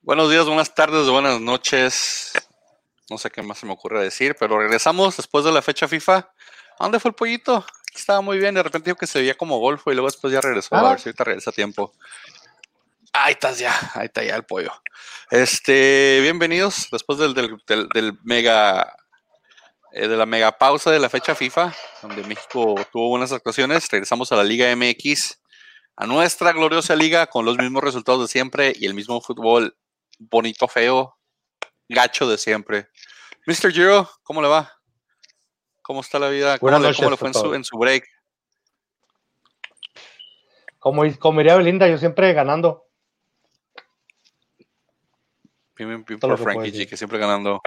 Buenos días, buenas tardes, buenas noches. No sé qué más se me ocurre decir, pero regresamos después de la fecha FIFA. ¿A dónde fue el pollito? Estaba muy bien, de repente dijo que se veía como golfo y luego después ya regresó. A Ah. ver si ahorita regresa a tiempo. Ahí estás ya, ahí está ya el pollo. Este, bienvenidos después del, del, del- del mega, eh, de la mega pausa de la fecha FIFA, donde México tuvo buenas actuaciones. Regresamos a la Liga MX, a nuestra gloriosa liga con los mismos resultados de siempre y el mismo fútbol bonito, feo, gacho de siempre. Mr. Giro, ¿cómo le va? ¿Cómo está la vida? ¿Cómo, noches cómo le fue en su, todos. en su break? Como, como diría Belinda, yo siempre ganando. Bien, bien, por Frankie G, que siempre ganando.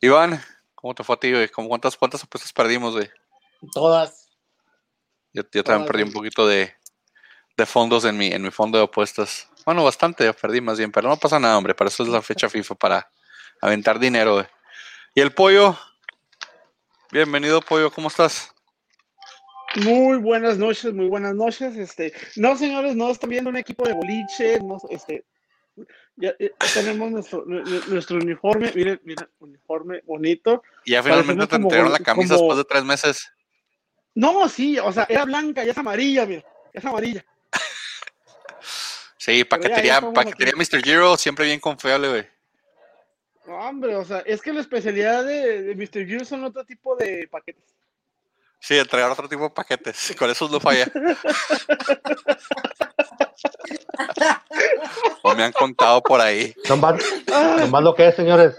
Iván, ¿cómo te fue a ti? güey? ¿Cómo cuántas, ¿Cuántas apuestas perdimos? güey? Todas. Yo, yo también Todas, perdí un poquito de, de fondos en mi, en mi fondo de apuestas. Bueno, bastante, perdí más bien, pero no pasa nada, hombre. Para eso es la fecha FIFA, para aventar dinero. güey. Y el pollo, bienvenido, pollo, ¿cómo estás? Muy buenas noches, muy buenas noches. Este, no, señores, no están viendo un equipo de boliche, no, este, ya, eh, tenemos nuestro, nu- nu- nuestro uniforme, miren, miren, uniforme bonito. Y ya finalmente te entregaron la camisa como- después de tres meses. No, sí, o sea, era blanca, ya es amarilla, mira, es amarilla. Sí, paquetería, paquetería Mr. Giro, siempre bien confiable, güey. No, hombre, o sea, es que la especialidad de, de Mr. Gear son otro tipo de paquetes. Sí, entregar otro tipo de paquetes. Con eso no falla. o me han contado por ahí. Nomás, nomás lo que es, señores.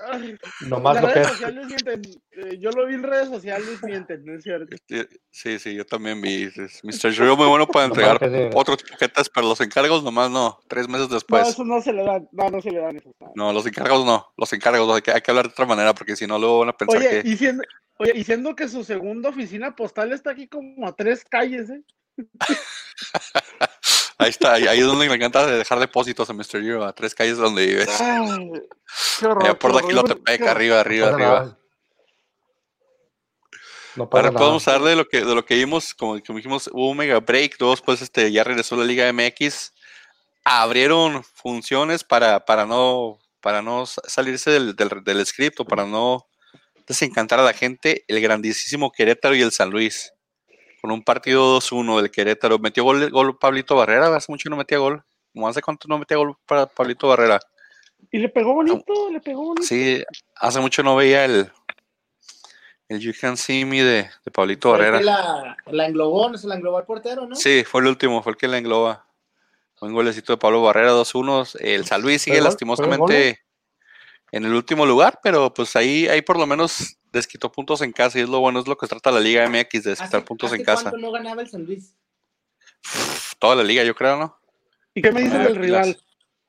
Nomás las lo que redes es. sociales mienten. eh, yo lo vi en redes sociales mienten, no es cierto. Sí, Sí, yo también vi. Mr. Giro muy bueno para entregar otros paquetes, pero los encargos nomás no. Tres meses No, después. eso no se le dan, no, no se le dan eso. no. No, los encargos no. Los encargos hay que, hay que hablar de otra manera porque si no luego van a pensar Oye, que... y siendo, oye, y siendo que su segunda oficina postal está aquí como a tres calles, ¿eh? Ahí está, ahí ahí es donde me encanta dejar depósitos a Mr. Giro, a tres calles donde vives. Ay, qué horror. Allá por la horror, Quilotepec, arriba, No arriba, arriba. nada. No pasa Ahora nada. podemos hablar de lo que de lo que vimos, como, como dijimos, hubo un mega break, luego después este, ya regresó la Liga MX, abrieron funciones para, para no para no sa- salirse del, del, del script o para no desencantar a la gente, el grandísimo Querétaro y el San Luis, con un partido 2-1 del Querétaro. Metió gol, gol Pablito Barrera, hace mucho no metía gol, como hace cuánto no metía gol para Pablito Barrera. Y le pegó bonito, le pegó bonito. Sí, hace mucho no veía el, el You Can See Me de, de Pablito Fue el Barrera. La, la englobó, no se la englobó al portero, ¿no? Sí, fue el último, fue el que la engloba. Un golecito de Pablo Barrera, 2-1. El San Luis sigue ¿Fue lastimosamente en el último lugar, pero pues ahí, ahí por lo menos desquitó puntos en casa y es lo bueno, es lo que trata la Liga MX, de desquitar ¿Hace- puntos hace en casa. cuánto no ganaba el San Luis? Toda la liga, yo creo, ¿no? ¿Y qué me dices del rival?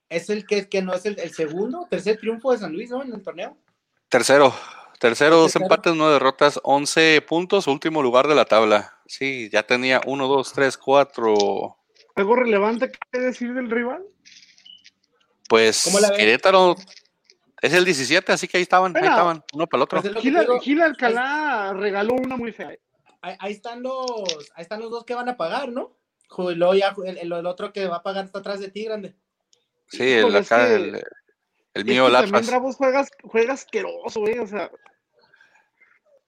Es el que, que no es el, el segundo, tercer triunfo de San Luis, ¿no? En el torneo. Tercero, tercero, dos Tercero. empates, nueve derrotas, 11 puntos, último lugar de la tabla. Sí, ya tenía 1, 2, 3, 4. ¿Algo relevante que decir del rival? Pues. Querétaro es el 17, así que ahí estaban, ahí estaban, uno para el otro. Pues Gil, digo, Gil Alcalá regaló una muy fea. ahí, ahí están los, ahí están los dos que van a pagar, ¿no? Luego ya el, el- el otro que va a pagar está atrás de ti, grande. Sí, el, Híjole, es acá, que- el, el Es mío, el también Atlas. Bravos juegas, juega asqueroso, güey, o sea.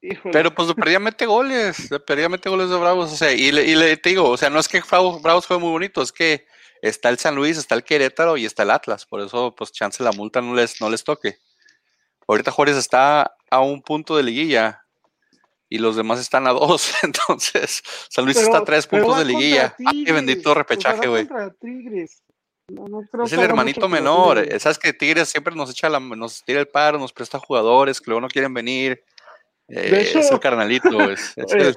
Híjole. Pero pues de perdida mete goles, de perdida mete goles de Bravos, o sea, y le, y le- te digo, o sea, no es que Bravos, Bravos juegue muy bonito, es que está el San Luis, está el Querétaro y está el Atlas, por eso pues chance la multa no les, no les toque. Ahorita Juárez está a un punto de liguilla y los demás están a dos, entonces San Luis Pero- está a tres puntos de liguilla. Ay, Tigres, bendito o sea, repechaje, güey. No, no Es el hermanito menor. Tigres. eh, Sabes que Tigres siempre nos echa la, nos tira el paro, nos presta jugadores que luego no quieren venir. Eh, hecho- es el carnalito, es, es el-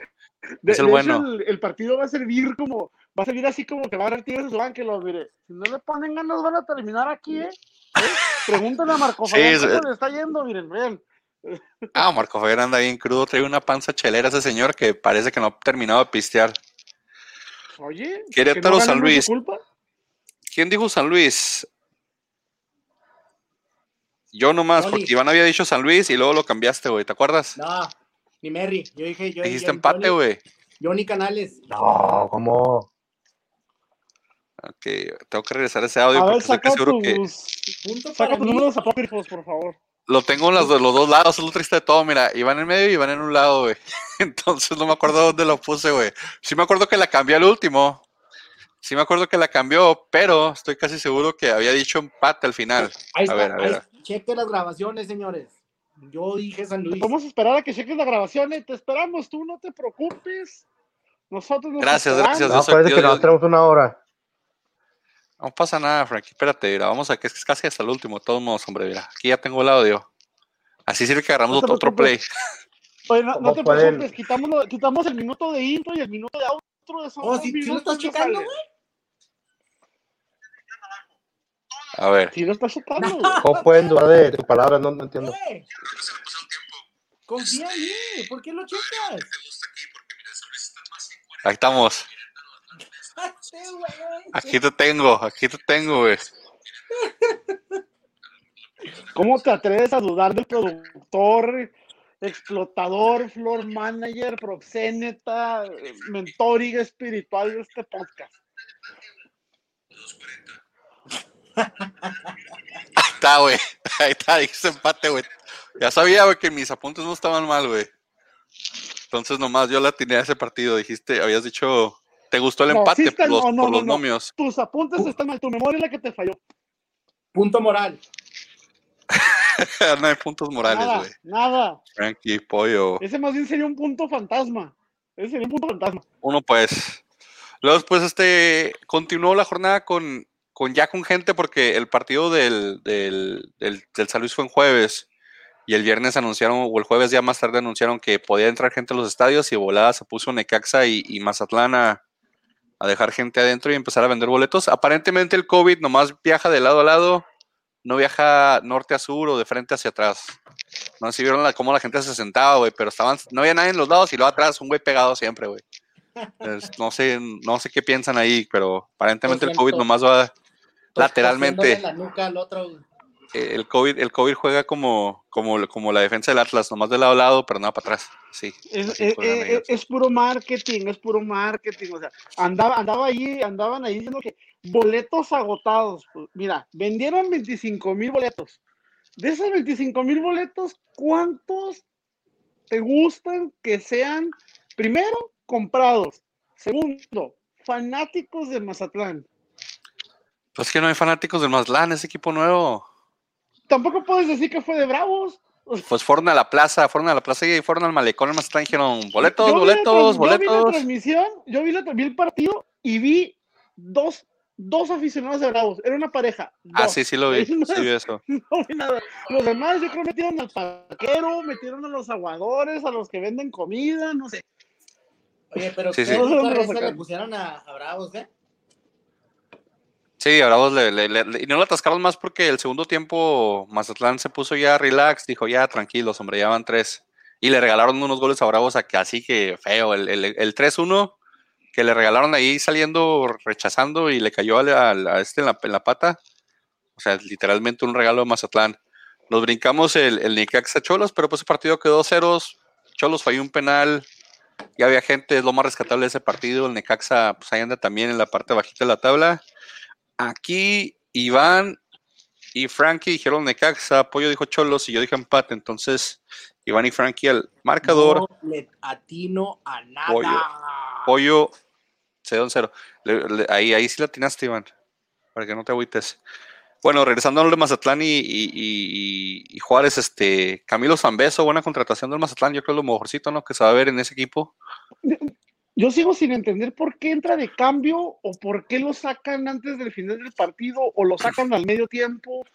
De, es el de bueno. hecho, el, el partido va a servir como, va a servir así como que va a banca, y lo mire, si no le ponen ganas van a terminar aquí, ¿eh? ¿Eh? Pregúntale a Marco Sí, Fabián es- cómo le está yendo, miren, vean. Ah, Marco Fabián anda bien crudo, trae una panza chelera ese señor que parece que no ha terminado de pistear. oye. que Querétaro, no San Luis. culpa. ¿Quién dijo San Luis? Yo nomás, Oli. porque Iván había dicho San Luis y luego lo cambiaste, güey. ¿Te acuerdas? No, ni Merry. Yo dije, yo Dijiste yo- empate, güey. Johnny Canales. No, ¿cómo? Ok, tengo que regresar ese audio A ver, porque estoy seguro que Punto saca tus números apócrifos, por favor. lo tengo en de los dos lados, es lo triste de todo. Mira, Iván en medio y Iván en un lado, güey. Entonces no me acuerdo dónde lo puse, güey. Sí me acuerdo que la cambió al último. Sí me acuerdo que la cambió, pero estoy casi seguro que había dicho empate al final. Ahí A está, ver, a ahí- ver. cheque las grabaciones, señores. Yo dije San Luis. Vamos a esperar a que cheques la grabación. eh, Te esperamos, tú no te preocupes. Nosotros nos Gracias, esperamos. gracias. No, parece yo- que yo- nos tenemos una hora. No pasa nada, Frankie. Espérate, mira, vamos a que es casi hasta el último, de todos modos, hombre. Mira, aquí ya tengo el audio. Así sirve que agarramos No otro, otro play. Oye, no, no ¿Cómo te pueden? preocupes, quitamos, lo- quitamos el minuto de intro y el minuto de outro. De esos Oh, dos ¿sí, sí lo minutos estás checando, güey? A ver. Sí, lo estás güey. ¿Cómo pueden dudar de tu palabra? No, no entiendo. Confía en mí. ¿Por qué lo checas? Ahí estamos. Aquí te tengo, aquí te tengo, güey. ¿Cómo te atreves a dudar del productor, explotador, floor manager, proxeneta, eh, mentoring espiritual de este podcast? Ahí está, güey. Ahí está, dijiste empate, güey. Ya sabía, güey, que mis apuntes no estaban mal, güey. Entonces nomás yo la tenía ese partido. Dijiste, habías dicho, ¿te gustó el No, empate sí está- por los, no, no, por no, los no. momios? Tus apuntes están mal, tu memoria es la que te falló. Punto moral. no hay puntos morales, nada, güey. nada. Frankie, pollo. Ese más bien sería un punto fantasma. Ese sería un punto fantasma. Uno, pues. Luego después, este, continuó la jornada con, con ya con gente porque el partido del, del, del, del San Luis fue en jueves y el viernes anunciaron, o el jueves ya más tarde anunciaron que podía entrar gente a los estadios y volada se puso Necaxa y, y Mazatlán a, a dejar gente adentro y empezar a vender boletos. Aparentemente el COVID nomás viaja de lado a lado, no viaja norte a sur o de frente hacia atrás. No sé si vieron la, cómo la gente se sentaba, güey, pero estaban, no había nadie en los lados y luego atrás un güey pegado siempre, güey. No sé, no sé qué piensan ahí, pero aparentemente el. COVID nomás va lateralmente. la nuca al otro. güey. eh, El COVID, el COVID juega como, como, como la defensa del Atlas, nomás de lado a lado, pero no para atrás. Sí. Es, así es- puro marketing, es puro marketing. O sea, andaba, andaba ahí, andaban ahí diciendo que boletos agotados. Pues, mira, vendieron 25 mil boletos. De esos 25 mil boletos, ¿cuántos te gustan que sean, primero, comprados? Segundo, fanáticos de Mazatlán. Pues que no hay fanáticos del Mazatlán, ese equipo nuevo. Tampoco puedes decir que fue de Bravos. Pues fueron a la plaza, fueron a la plaza y fueron al malecón en Mazatlán y dijeron boletos, Yo boletos, trans- Yo vi la boletos. transmisión, yo vi, la, vi el partido y vi dos, dos aficionados de Bravos. Era una pareja. Ah, dos. sí, sí lo vi, sí vi eso. No vi nada. Los demás, yo creo, metieron al paquero, metieron a los aguadores, a los que venden comida, no sé. Oye, pero Sí, ¿qué sí. Le pusieron a, a Bravos, eh? Sí, a Bravos le, le- y no lo atascaron más porque el segundo tiempo Mazatlán se puso ya relax, dijo ya tranquilos, hombre, ya van tres. Y le regalaron unos goles a Bravos a así que feo, el, el, el 3-1 que le regalaron ahí saliendo, rechazando y le cayó al- a, este en la, en la pata. O sea, literalmente un regalo de Mazatlán. Nos brincamos el, el Necaxa Cholos, pero pues el partido quedó ceros. Cholos falló un penal. Ya había gente, es lo más rescatable de ese partido. El Necaxa, pues ahí anda también en la parte bajita de la tabla. Aquí Iván y Frankie dijeron Necaxa, Pollo dijo Cholos y yo dije empate. Entonces, Iván y Frankie al marcador. No le atino a nada. Pollo. Pollo, 0 cero. Le- le- ahí, ahí sí la atinaste, Iván. Para que no te agüites. Bueno, regresando al de Mazatlán y, y- y- y Juárez, este Camilo Zambeso, buena contratación del Mazatlán. Yo creo lo mejorcito, ¿no? Que se va a ver en ese equipo. Yo sigo sin entender por qué entra de cambio o por qué lo sacan antes del final del partido o lo sacan al medio tiempo.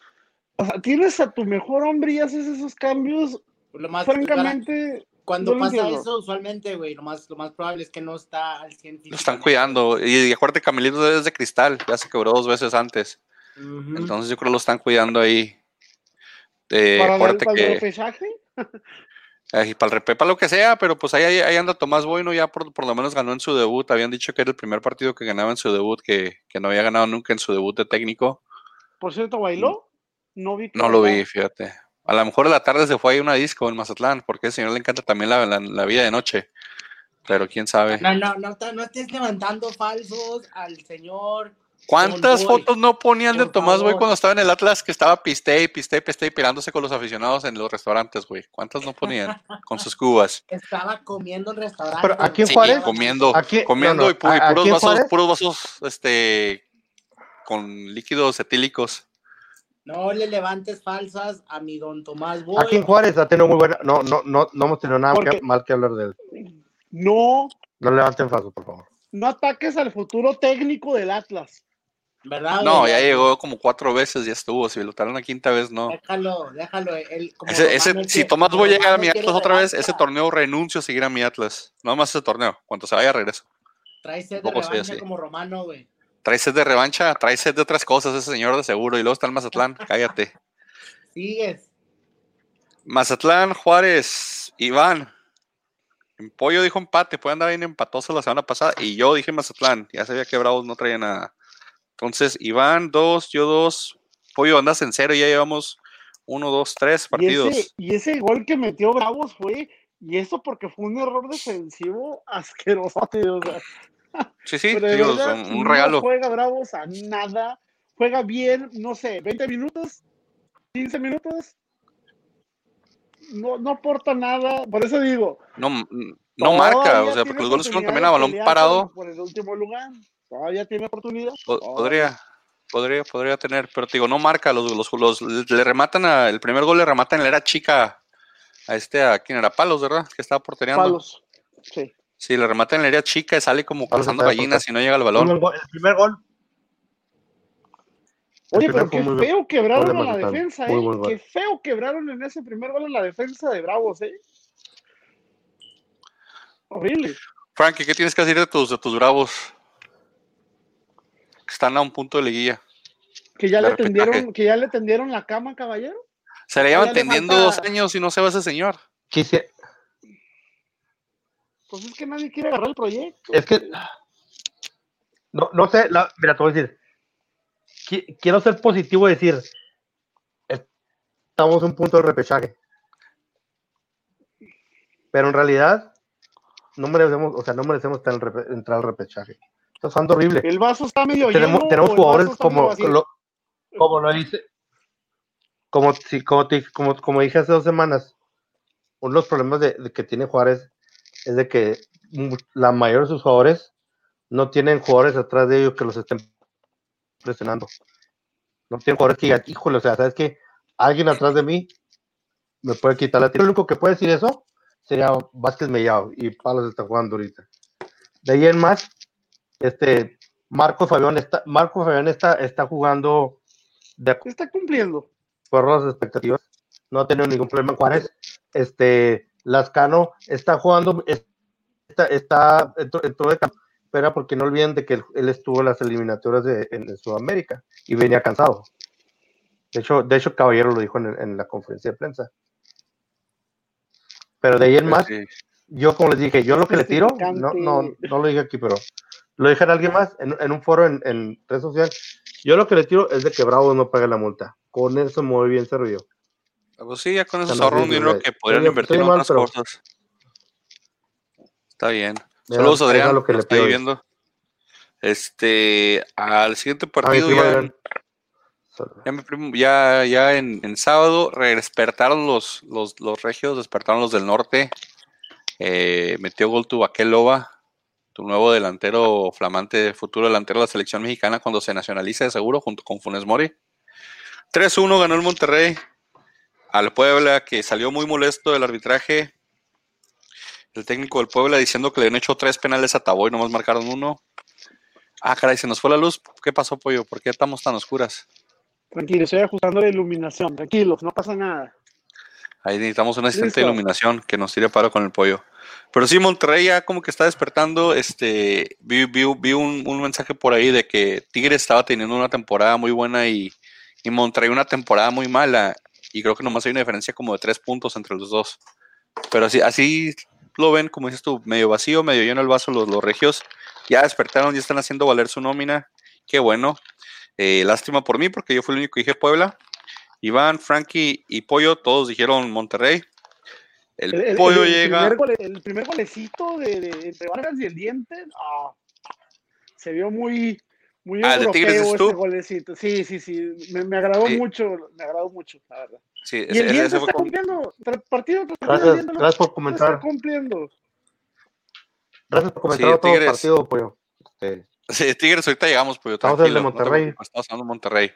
O sea, tienes a tu mejor hombre y haces esos cambios. Lo más, Francamente, cuando no pasa eso, usualmente, güey, lo más, lo más probable es que no está al 100 Lo están cuidando. Y, y acuérdate, Camilito es de cristal. Ya se quebró dos veces antes. Entonces yo creo que lo están cuidando ahí. Eh, para, el, acuérdate para el repechaje, y para el repepa lo que sea, pero pues ahí, ahí, anda Tomás Bueno, ya por, por lo menos ganó en su debut. Habían dicho que era el primer partido que ganaba en su debut, que, que no había ganado nunca en su debut de técnico. Por cierto, ¿bailó? No vi. No lo vi, fíjate. A lo mejor en la tarde se fue ahí a una disco en Mazatlán, porque al señor le encanta también la, la, la vida de noche. Pero quién sabe. No, no, no, te- no estés levantando falsos al señor. ¿Cuántas fotos no ponían de Tomás, güey, cuando estaba en el Atlas, que estaba piste y piste y piste y pelándose con los aficionados en los restaurantes, güey? ¿Cuántas no ponían con sus cubas? Estaba comiendo en restaurante. Pero aquí en Sí, Juárez- comiendo, Aquí- comiendo no, no, y, pu- y a- puros vasos, Juárez- puros vasos, este, con líquidos etílicos. No le levantes falsas a mi don Tomás Boy. Aquí en Juárez ha tenido muy buena. No, no, no, no hemos tenido nada ¿Por que- mal que hablar de él. No, No levanten falso, por favor. no ataques al futuro técnico del Atlas. ¿Verdad? No, ya llegó como cuatro veces, ya estuvo. Si lo la quinta vez, no. Déjalo, déjalo. él, como Ese, ese- Romano si Tomás voy a llegar a mi Atlas otra vez, ese torneo renuncio a seguir a mi Atlas. No más ese torneo. Cuando se vaya, regreso. Trae sed de revancha como Romano, güey. Trae sed de revancha, trae sed de otras cosas ese señor de seguro. Y luego está el Mazatlán, cállate. Sigues. Mazatlán, Juárez, Iván. En Pollo dijo empate, puede andar bien empatoso la semana pasada. Y yo dije Mazatlán, ya sabía que Bravos no traía nada. Entonces, Iván, dos, yo dos. Pollo, andas en cero, ya llevamos uno, dos, tres Y partidos. ese, y ese gol que metió Bravos fue, y eso porque fue un error defensivo asqueroso. O sea, Sí, sí, verdad, un no regalo. juega Bravos a nada. Juega bien, no sé, 20 minutos, 15 minutos. No, no aporta nada. Por eso digo. No, no marca, o sea, porque los goles fueron también a balón parado. Por el último lugar. Todavía tiene oportunidad. Podría, podría, podría tener, pero te digo, no marca, los, los, los- le rematan a, el primer gol le rematan en la era chica a este, a quién era, Palos, ¿verdad? Que estaba portereando. Palos. Sí. Sí, le rematan en la área chica y sale como Palos cazando gallinas y no llega al El balón. gol- el primer gol. Oye, pero qué muy feo quebraron a la defensa, Muy ¿eh? gol. Qué feo quebraron en ese primer gol en la defensa de Bravos, ¿eh? Horrible. Frankie, ¿qué tienes que decir de tus, de tus bravos? Están a un punto de liguilla. Que ya De le tendieron, que ya le tendieron la cama, caballero. Se le llevan le tendiendo dos años y no se va ese señor. Quisi- Pues es que nadie quiere agarrar el proyecto. Es que. No, no sé, la- mira, te voy a decir. Qui- Quiero ser positivo y decir. Estamos en un punto de repechaje. Pero en realidad. No merecemos, o sea, no merecemos entrar al repechaje. Está pasando horrible. El vaso está medio tenemos, lleno. tenemos jugadores como lo, como lo dice. como, sí, como, te- como, como dije hace dos semanas uno de los problemas de, de que tiene Juárez es de que la mayoría de sus jugadores no tienen jugadores atrás de ellos que los estén presionando. No tienen jugadores que digan híjole o sea sabes que alguien atrás de mí me puede quitar la tira el único que puede decir eso sería Vázquez Mellado y Palos está jugando ahorita. De ahí en más este Marco Fabián está, Marco Fabián está, está jugando de está cumpliendo. a las expectativas. No ha tenido ningún problema en Juárez. Este, Lascano está jugando, es- está, está entró, entró de campo, pero porque no olviden de que él, él estuvo en las eliminatorias de, en, en Sudamérica y venía cansado. De hecho, de hecho Caballero lo dijo en, en la conferencia de prensa. Pero de ahí en más, Sí. yo como les dije, yo lo que le tiro, no, no, no lo dije aquí, pero lo dije a alguien más en, en un foro en, en red social. Yo lo que le tiro es de que Bravo no pague la multa. Con eso muy bien servido. Pues sí, ya con eso se ahorra un dinero que podrían Estoy- invertir estoy en mal, otras pero- cosas. Está bien. Ya, Saludos, Adrián, lo que le pido. viendo. Este, al siguiente partido ya, ya, mi primo- ya, ya en, en sábado despertaron los, los, los regios, despertaron los del norte. Eh, metió gol tu Loba, tu nuevo delantero flamante, futuro delantero de la selección mexicana cuando se nacionalice de seguro junto con Funes Mori. 3-1 ganó el Monterrey al Puebla que salió muy molesto del arbitraje. El técnico del Puebla diciendo que le han hecho tres penales a Tabo y nomás marcaron uno. Ah, caray, se nos fue la luz. ¿Qué pasó, Pollo? ¿Por qué estamos tan oscuras? Tranquilo, estoy ajustando la iluminación. Tranquilos, no pasa nada. Ahí necesitamos un asistente de iluminación que nos tire paro con el pollo. Pero sí, Monterrey ya como que está despertando. Este, vi, vi- vi un, un mensaje por ahí de que Tigres estaba teniendo una temporada muy buena y, y Monterrey una temporada muy mala. Y creo que nomás hay una diferencia como de tres puntos entre los dos. Pero así, así lo ven, como dices tú, medio vacío, medio lleno el vaso los, los regios. Ya despertaron, ya están haciendo valer su nómina. Qué bueno. Eh, lástima por mí, porque yo fui el único que dije Puebla. Iván, Frankie y Pollo, todos dijeron Monterrey. El, pollo llega. Primer gole- el primer golecito de, de, entre Vargas y el diente, ah, se vio muy, muy Ah, ¿el de europeo ese tú? golecito. Sí, sí, sí. Me, me agradó Sí. mucho, me agradó mucho, la verdad. Sí, Y el ese diente está cumpliendo. Partido tras partido, el Gracias, Diente lo- gracias por comentar. está cumpliendo. Gracias por comentar Sí, otro Tigres. partido, pollo. Sí, Tigres, ahorita llegamos, pollo. Estamos en el de tranquilo, no te Monterrey. Estamos hablando de Monterrey.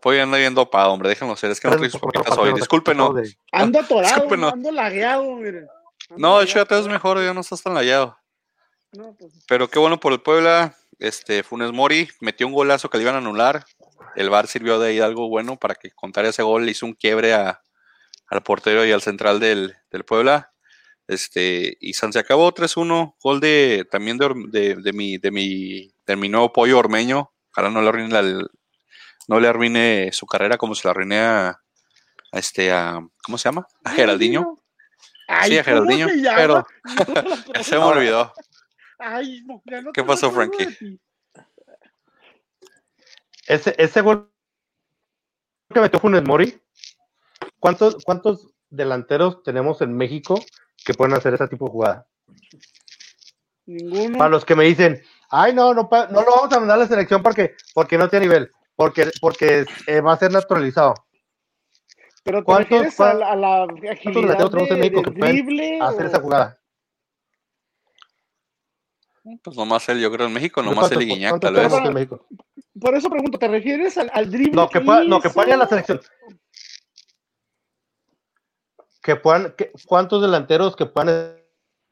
Pollo anda bien dopado, hombre, déjenlo ser. Es que no gracias sus papitas hoy. Discúlpenos. de- Ando atorado, Discúlpenos. ando lagueado, miren. Ando No, de hecho ya te lagueado. ves mejor, ya no estás tan layado. No, pues, Pero qué bueno por el Puebla. Este, Funes Mori metió un golazo que le iban a anular. El VAR sirvió de ahí algo bueno para que contara ese gol. Le hizo un quiebre a- al portero y al central del, del Puebla. Este, y San se acabó 3-1. Gol de también de, de, de mi, de, mi, de mi nuevo pollo ormeño. Ojalá no le arruine, la- no le arruine su carrera como se la arruiné a, a este, a, ¿cómo se llama? A Geraldinho. Ay, Sí, a ¿cómo Geraldinho, se llama? pero- se me olvidó. Ay, no, ya no ¿Qué pasó, Frankie? Ese, ese gol que metió Funes Mori, ¿cuántos, ¿cuántos delanteros tenemos en México que pueden hacer ese tipo de jugada? Ninguno. Para los que me dicen, ay, no, no, no lo vamos a mandar a la selección porque, porque no tiene nivel, porque, porque eh, va a ser naturalizado. Pero te ¿Cuántos- refieres a la, a la agilidad delanteros tenemos en de, México que pueden drible Hacer o- esa jugada. Pues nomás él, yo creo en México, nomás él y ¿Cuántos- Guiñac, tal vez. Por eso pregunto, ¿te refieres al, al drible? No, que no, que pueda ir a la selección. Que puedan, que- ¿cuántos delanteros que puedan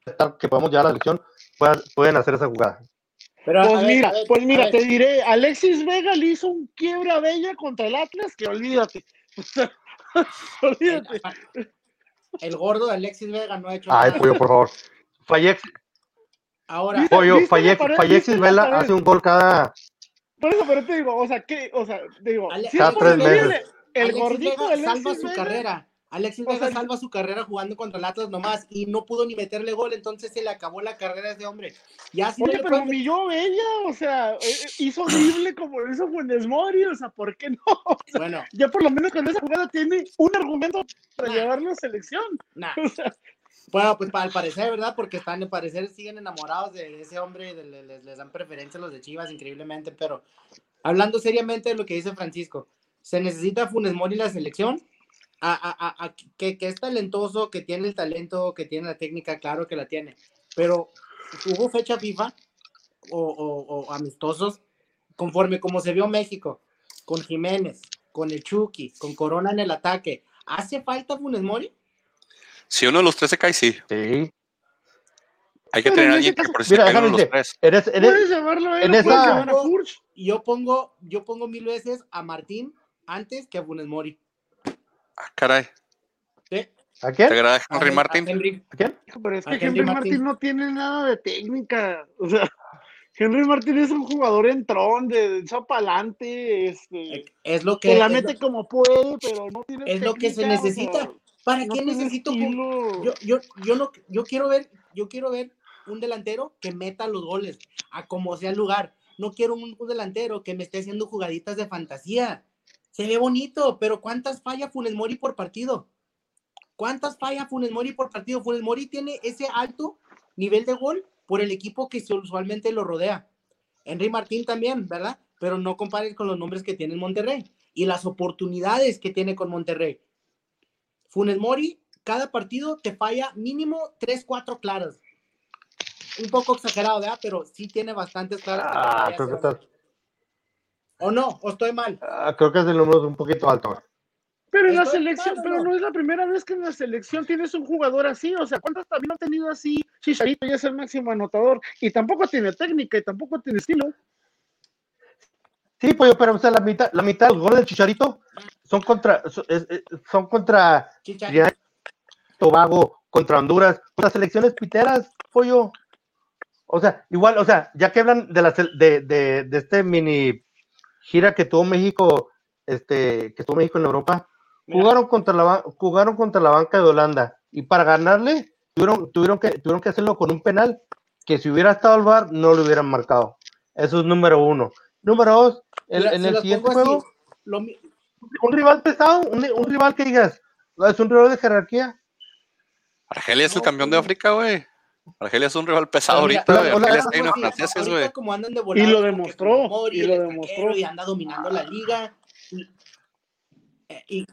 estar, que podamos llevar a la selección puedan, pueden hacer esa jugada? Pero, Pues ver, mira, ver, pues mira, te diré, Alexis Vega le hizo un quiebra a Bella contra el Atlas que olvídate. olvídate. El, el gordo de Alexis Vega no ha hecho Ay, nada. pollo, por favor. Fallex, Ahora, ¿Viste- pollo, viste Fallex, pared? Fallexis ¿Viste la Vela hace un gol cada. Por eso, pero te digo, o sea, ¿qué? O sea, te digo, Ale- si Cada tres meses. el Alexis gordito Vega de salva Alexis su Vega, carrera. Alexis Vega salva su carrera jugando contra el Atlas nomás y no pudo ni meterle gol, entonces se le acabó la carrera a ese hombre. Ya si no Oye, le pero pueden- humilló o sea, eh, eh, hizo drible como lo hizo Funes Mori, o sea, ¿por qué no? O sea, Bueno, ya por lo menos con esa jugada tiene un argumento para Nah. llevarlo a selección. nah. O sea, Bueno, pues al parecer, ¿verdad? Porque están, al parecer siguen enamorados de, de ese hombre y de- le- les, les dan preferencia a los de Chivas increíblemente, pero hablando seriamente de lo que dice Francisco, ¿se necesita Funes Mori la selección? A, a- a- que, que es talentoso, que tiene el talento, que tiene la técnica, claro que la tiene, pero hubo fecha FIFA o, o- o amistosos conforme como se vio México, con Jiménez, con el Chucky, con Corona en el ataque. ¿Hace falta Funes Mori? Si uno de los tres se cae, sí. Sí. Hay que Pero tener en a alguien que por si Mira, uno de los tres. eres, eres, puedes llevarlo a él, en esa- llevar a Furch. Y yo pongo, yo pongo mil veces a Martín antes que a Funes Mori. Ah, caray. ¿Sí? ¿A ¿Te quién? agrada A Henry Hen- Martin? a Henry. ¿A quién? Pero es que Henry Henry Martin. Martin no tiene nada de técnica. O sea, Henry Martin es un jugador entrón, de para adelante, este, Es lo que que, la es mete lo- como puede, pero no tiene es lo que se técnica, o sea, necesita. ¿Para no qué necesito? Yo, yo, yo no, yo quiero ver, yo quiero ver un delantero que meta los goles a como sea el lugar. No quiero un, un delantero que me esté haciendo jugaditas de fantasía. Se ve bonito, pero ¿cuántas falla Funes Mori por partido? ¿Cuántas falla Funes Mori por partido? Funes Mori tiene ese alto nivel de gol por el equipo que usualmente lo rodea. Henry Martín también, ¿verdad? Pero no compares con los nombres que tiene en Monterrey y las oportunidades que tiene con Monterrey. Funes Mori, cada partido te falla mínimo 3, 4 claras. Un poco exagerado, ¿verdad? Pero sí tiene bastantes claras. Ah, ¿O no? ¿O estoy mal? ah, creo que es el número un poquito alto. Pero en la selección, mal, ¿o pero no? no es la primera vez que en la selección tienes un jugador así, o sea, ¿cuántas también ha tenido así? Chicharito ya es el máximo anotador y tampoco tiene técnica y tampoco tiene estilo. Sí, pollo, pero o sea, la mitad, la mitad de los goles del Chicharito son contra, son, contra Chicha. Trinidad y Tobago, contra Honduras, contra selecciones piteras, pollo. O sea, igual, o sea, ya que hablan de la de, de, de este mini gira que tuvo México, este, que estuvo México en Europa, Mira. jugaron contra la jugaron contra la banca de Holanda. Y para ganarle, tuvieron, tuvieron, que, tuvieron que hacerlo con un penal que si hubiera estado al bar no lo hubieran marcado. Eso es número uno. Número dos, en, Mira, en si el siguiente juego, lo un rival pesado, un, un rival que digas, es un rival de jerarquía. Argelia es el No, campeón de. África, güey. Argelia es un rival pesado ahorita, güey. Argelia está franceses, güey. de Y lo demostró, Fujimori, y lo demostró. Y anda dominando la liga. Y- eh, y-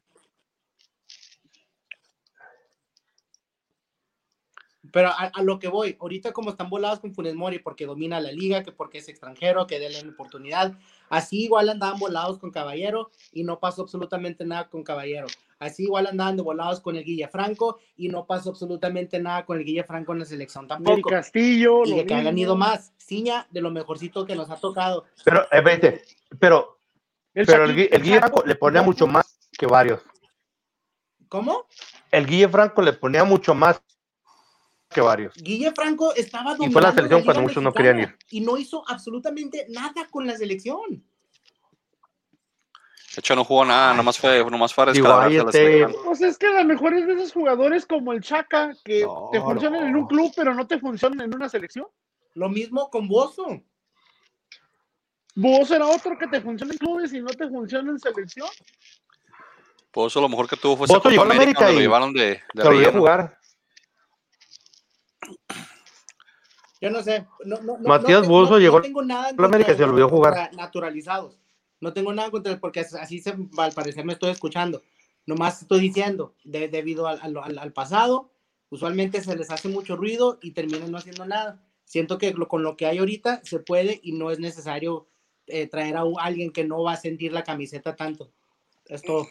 pero a, a lo que voy, ahorita como están volados con Funes Mori porque domina la liga, que porque es extranjero, que denle la oportunidad, así igual andaban volados con Caballero y no pasó absolutamente nada con Caballero. Así igual andaban de volados con el Guille Franco y no pasó absolutamente nada con el Guille Franco en la selección tampoco Castillo. y de que hayan mismo. ido más. Ciña, de lo mejorcito que nos ha tocado. Pero, eh, vete, pero, El pero el, el Franco le ponía mucho más que varios. ¿Cómo? El Guille Franco le ponía mucho más que varios. Guille Franco estaba Y fue la selección liga cuando muchos no querían mexicana Y no hizo absolutamente nada con la selección. De hecho, no jugó nada, nomás fue, nomás fue a a este-. Pues es que a lo mejor es de esos jugadores como el Chaca, que No, te funcionan en un club, pero no te funcionan en una selección. Lo mismo con Bozo. Vos era otro que te funciona en clubes y no te funciona en selección. Eso lo mejor que tuvo fue Bozo llegó a América, América donde lo y llevaron de, de Se olvidó relleno. jugar. Yo no sé. No, no, no, Matías no, Bozo no- llegó no tengo nada en a América y se olvidó jugar. Naturalizados. No tengo nada contra porque así se, al parecer me estoy escuchando. Nomás estoy diciendo, de- debido al, al- pasado, usualmente se les hace mucho ruido y terminan no haciendo nada. Siento que lo- con lo que hay ahorita se puede y no es necesario eh, traer a alguien que no va a sentir la camiseta tanto. Es todo.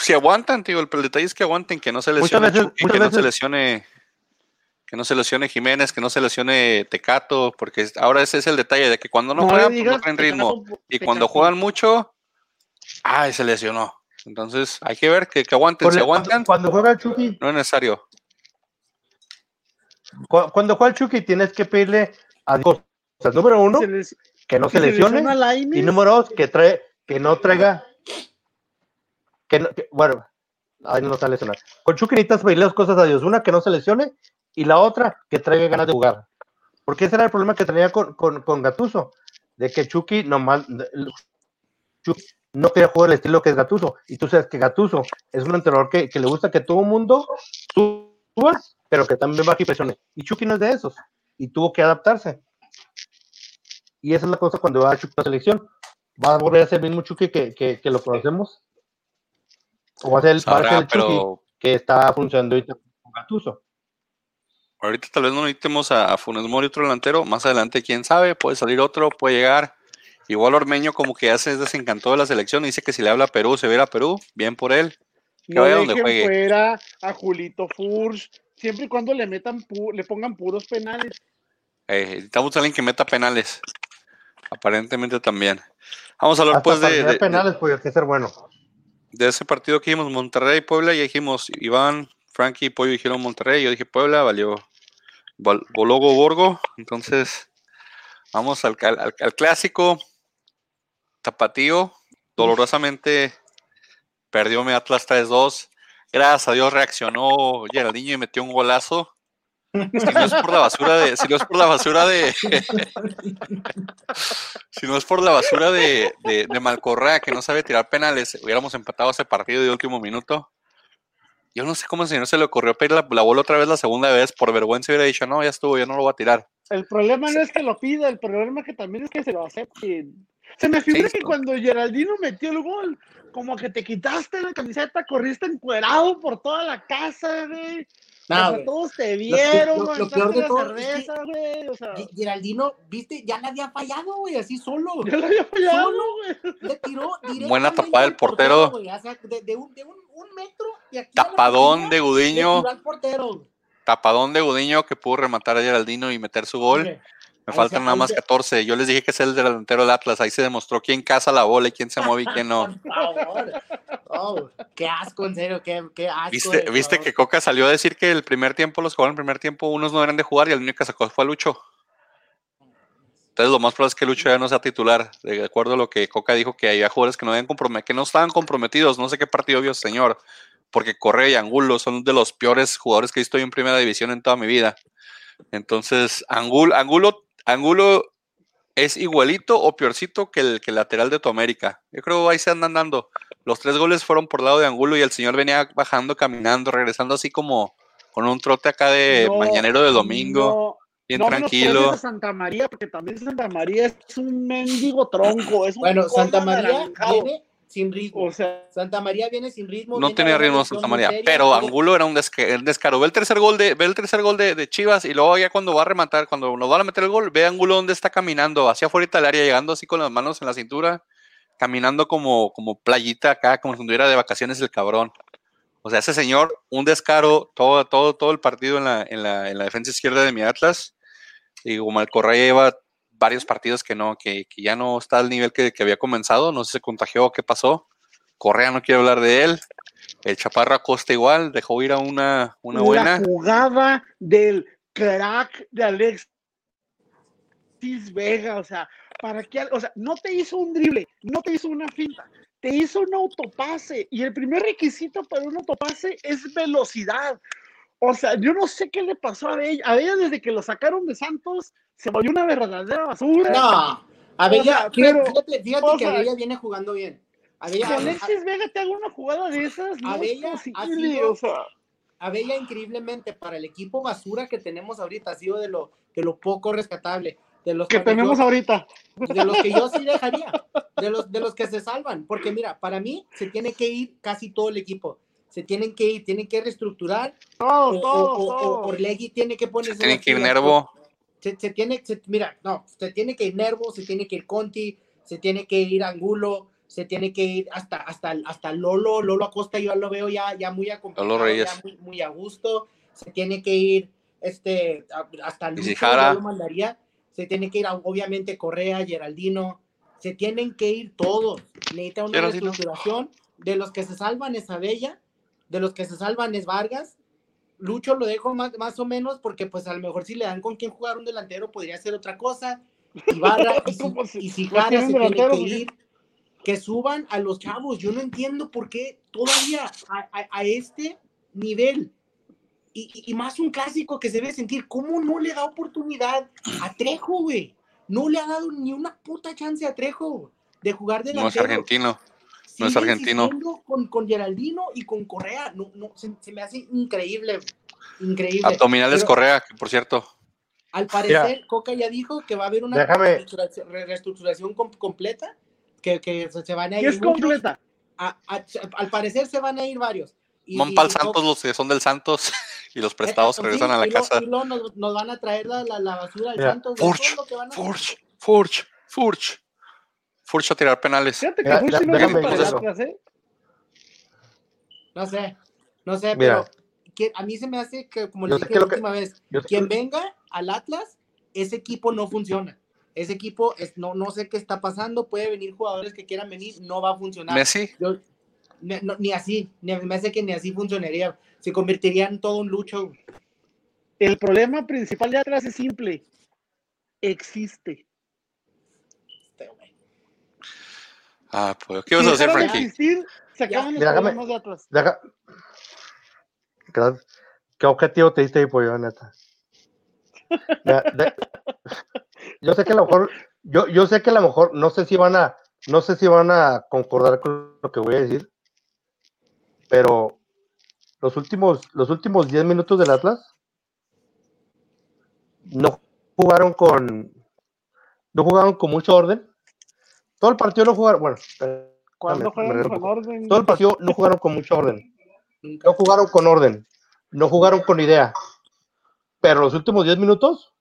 Si aguantan, tío, el, el detalle es que aguanten, que no se lesione veces- Chucky, muchas que no se lesione que no se lesione Jiménez, que no se lesione Tecato, porque ahora ese es el detalle de que cuando no, le juegan, pues no traen ritmo. Y cuando juegan mucho, ay, se lesionó. Entonces, hay que ver que, que aguanten. Cuando, Si aguantan, cuando juega el Chucky, no es necesario. cu- cuando juega el Chucky tienes que pedirle a dos cosas. Número uno, se les- que no que se lesione. Y número dos, que trae, que no traiga, que, no- que- bueno, ahí no está lesionar. Con Chucky necesitas pedirle dos cosas a Dios. Una, que no se lesione, y la otra, que traiga ganas de jugar. Porque ese era el problema que tenía con, con, con Gatuso, de que Chucky nomás, Chucky no quería jugar el estilo que es Gatuso. Y tú sabes que Gatuso es un entrenador que, que le gusta que todo el mundo suba, pero que también baje y presione. Y Chucky no es de esos. Y tuvo que adaptarse. Y esa es la cosa cuando va a Chucky a la selección. ¿Va a volver a ser el mismo Chucky que, que, que lo conocemos? ¿O va a ser el, Sabrá, pero que está funcionando ahorita con Gattuso? ahorita tal vez no necesitemos a, a Funes Mori otro delantero. Más adelante, quién sabe, puede salir otro, puede llegar. Igual Ormeño como que ya se desencantó de la selección y dice que si le habla a Perú, se viera a Perú, bien por él. que no vaya donde juegue. fuera a Julito Furch, siempre y cuando le metan pu- le pongan puros penales. Eh, necesitamos a alguien que meta penales. Aparentemente también. Vamos a hablar Hasta pues de, de- penales, pues hay que ser bueno. De ese partido que dijimos Monterrey, Puebla, y dijimos Iván, Frankie Pollo dijeron Monterrey, yo dije Puebla, valió Val- Bologo Borgo. Entonces, vamos al- al- al clásico. Tapatío, dolorosamente perdió mi Atlas 3-2. Gracias a Dios reaccionó Geraldinho y metió un golazo. Si no es por la basura de, si no es por la basura de, si no es por la basura de, de, de Malcorrea que no sabe tirar penales, hubiéramos empatado ese partido de último minuto. Yo no sé cómo al señor se le ocurrió pedir la, la bola otra vez la segunda vez, por vergüenza hubiera dicho, no, ya estuvo, yo no lo voy a tirar. El problema no es que lo pida, el problema que también es que se lo acepten. Se me figura Sí, que cuando Geraldino metió el gol, como que te quitaste la camiseta, corriste encuerado por toda la casa, güey. No, o sea, güey. todos te vieron, lo- güey, lo peor de todo es que- cerveza, güey. O sea, Ge- Geraldino, viste, ya la había fallado, güey, así solo. ya lo había fallado, Solo. güey. Le tiró directamente Buena tapada del al portero. güey, o sea, de, de un, de un, un metro y aquí Tapadón de le Gudiño, portero. tapadón de Gudiño que pudo rematar a Geraldino y meter su gol. Me faltan nada más se- 14. Yo les dije que es el delantero del Atlas. Ahí se demostró quién caza la bola y quién se mueve y quién no. Por favor. Oh, qué asco, en serio, qué, qué asco. ¿Viste, de viste jugador. que Coca salió a decir que el primer tiempo, los que jugaron el primer tiempo, unos no eran de jugar y el único que sacó fue a Lucho? Entonces lo más probable es que Lucho ya no sea titular, de acuerdo a lo que Coca dijo que había jugadores que no, habían que no estaban comprometidos. No sé qué partido vio, señor. porque Correa y Angulo son de los peores jugadores que he visto en primera división en toda mi vida. Entonces, Angulo, Angulo, Angulo es igualito o peorcito que el, que lateral de tu América. Yo creo que ahí se andan dando. Los tres goles fueron por lado de Angulo y el señor venía bajando, caminando, regresando así como con un trote acá de mañanero de domingo, bien tranquilo. Santa María, porque también Santa María es un mendigo tronco. Es bueno, Santa María viene sin ritmo. O sea, Santa María viene sin ritmo. No tenía ritmo Santa María, pero Angulo era un descaro. Ve el tercer gol de, ve el tercer gol de, Chivas y luego ya cuando va a rematar, cuando nos van a meter el gol, ve Angulo donde está caminando, hacia afuera del área, llegando así con las manos en la cintura, caminando como, como playita acá, como si estuviera de vacaciones el cabrón. O sea, ese señor, un descaro todo, todo, todo el partido en la, en la, en la defensa izquierda de mi Atlas. Y como el Correa lleva varios partidos que no, que, ya no está al nivel que, había comenzado, no sé si se contagió o qué pasó. Correa no quiere hablar de él. El Chaparro Acosta igual, dejó ir a una, una buena. La jugada del crack de Alexis Vega, o sea, para qué, o sea, no te hizo un drible, no te hizo una finta, te hizo un autopase y el primer requisito para un autopase es velocidad. O sea, yo no sé qué le pasó a ella. A ella desde que lo sacaron de Santos se volvió una verdadera basura. No, a Bella, fíjate, fíjate, que Abella viene jugando bien. Abella, Alexis Vega te haga una jugada de esas, no Abella, es posible, o sea. Abella increíblemente para el equipo basura que tenemos ahorita ha sido de lo, de lo poco rescatable. De los que tenemos ahorita. De los que yo sí dejaría. De los, de los que se salvan. Porque mira, para mí se tiene que ir casi todo el equipo se tienen que ir, tienen que reestructurar. Todo, todo, o, Orlegui tiene que ponerse. Se tiene que ir Nervo. Se, tiene, mira, no, se tiene que ir Nervo, se tiene que ir Conti, se tiene que ir Angulo, se tiene que ir hasta, hasta, hasta Lolo, Lolo Acosta, yo lo veo ya, ya muy acompañado, ya muy, a gusto. Se tiene que ir este, hasta Lucho, yo lo mandaría. Se tiene que ir, obviamente, Correa, Geraldino. Se tienen que ir todos. Necesita una reestructuración. De los que se salvan es Abella de los que se salvan es Vargas. Lucho lo dejo más, más o menos porque pues a lo mejor si le dan con quién jugar un delantero podría ser otra cosa. Y Barra, y si, si se tiene que ir, que suban a los chavos. Yo no entiendo por qué todavía a, este nivel y, y, más un clásico que se debe sentir, ¿cómo no le da oportunidad a Trejo, güey? No le ha dado ni una puta chance a Trejo de jugar delantero. No es argentino no es argentino. Con, con Geraldino y con Correa, no, no, se, me hace increíble, increíble. Abdominales Correa, que por cierto. Al parecer, Coca ya dijo que va a haber una reestructuración, completa, que, que, se van a ir. ¿Qué es completa? al parecer se van a ir varios. Y, Van para Santos los que son del Santos y los prestados eh, regresan a la casa. y luego nos, nos, van a traer la, la, basura del Santos. Furch, Furch, Furch, Furch. Furch a tirar penales. Fíjate que Furch no, ¿eh? no sé, no sé, pero a mí se me hace que, como le dije la última vez, quien venga al Atlas, ese equipo no funciona. Ese equipo, es, no, no sé qué está pasando, puede venir jugadores que quieran venir, no va a funcionar. Messi. ni así, ni, me hace que ni así funcionaría. Se convertiría en todo un lucho. El problema principal de Atlas es simple. Existe. Ah, pues, ¿qué vas a hacer, Frankie? Existir, se acaban los problemas de atrás. Deja... ¿Qué objetivo te diste ahí, pollo, neta? Yo sé que a lo mejor, yo, yo sé que a lo mejor, no sé si van a, no sé si van a concordar con lo que voy a decir, pero los últimos, los últimos 10 minutos del Atlas no jugaron con, no jugaron con mucho orden todo el partido no jugaron, bueno, cuando jugaron con orden. Todo el partido no jugaron con mucho orden. No jugaron con orden. No jugaron con idea. Pero los últimos 10 minutos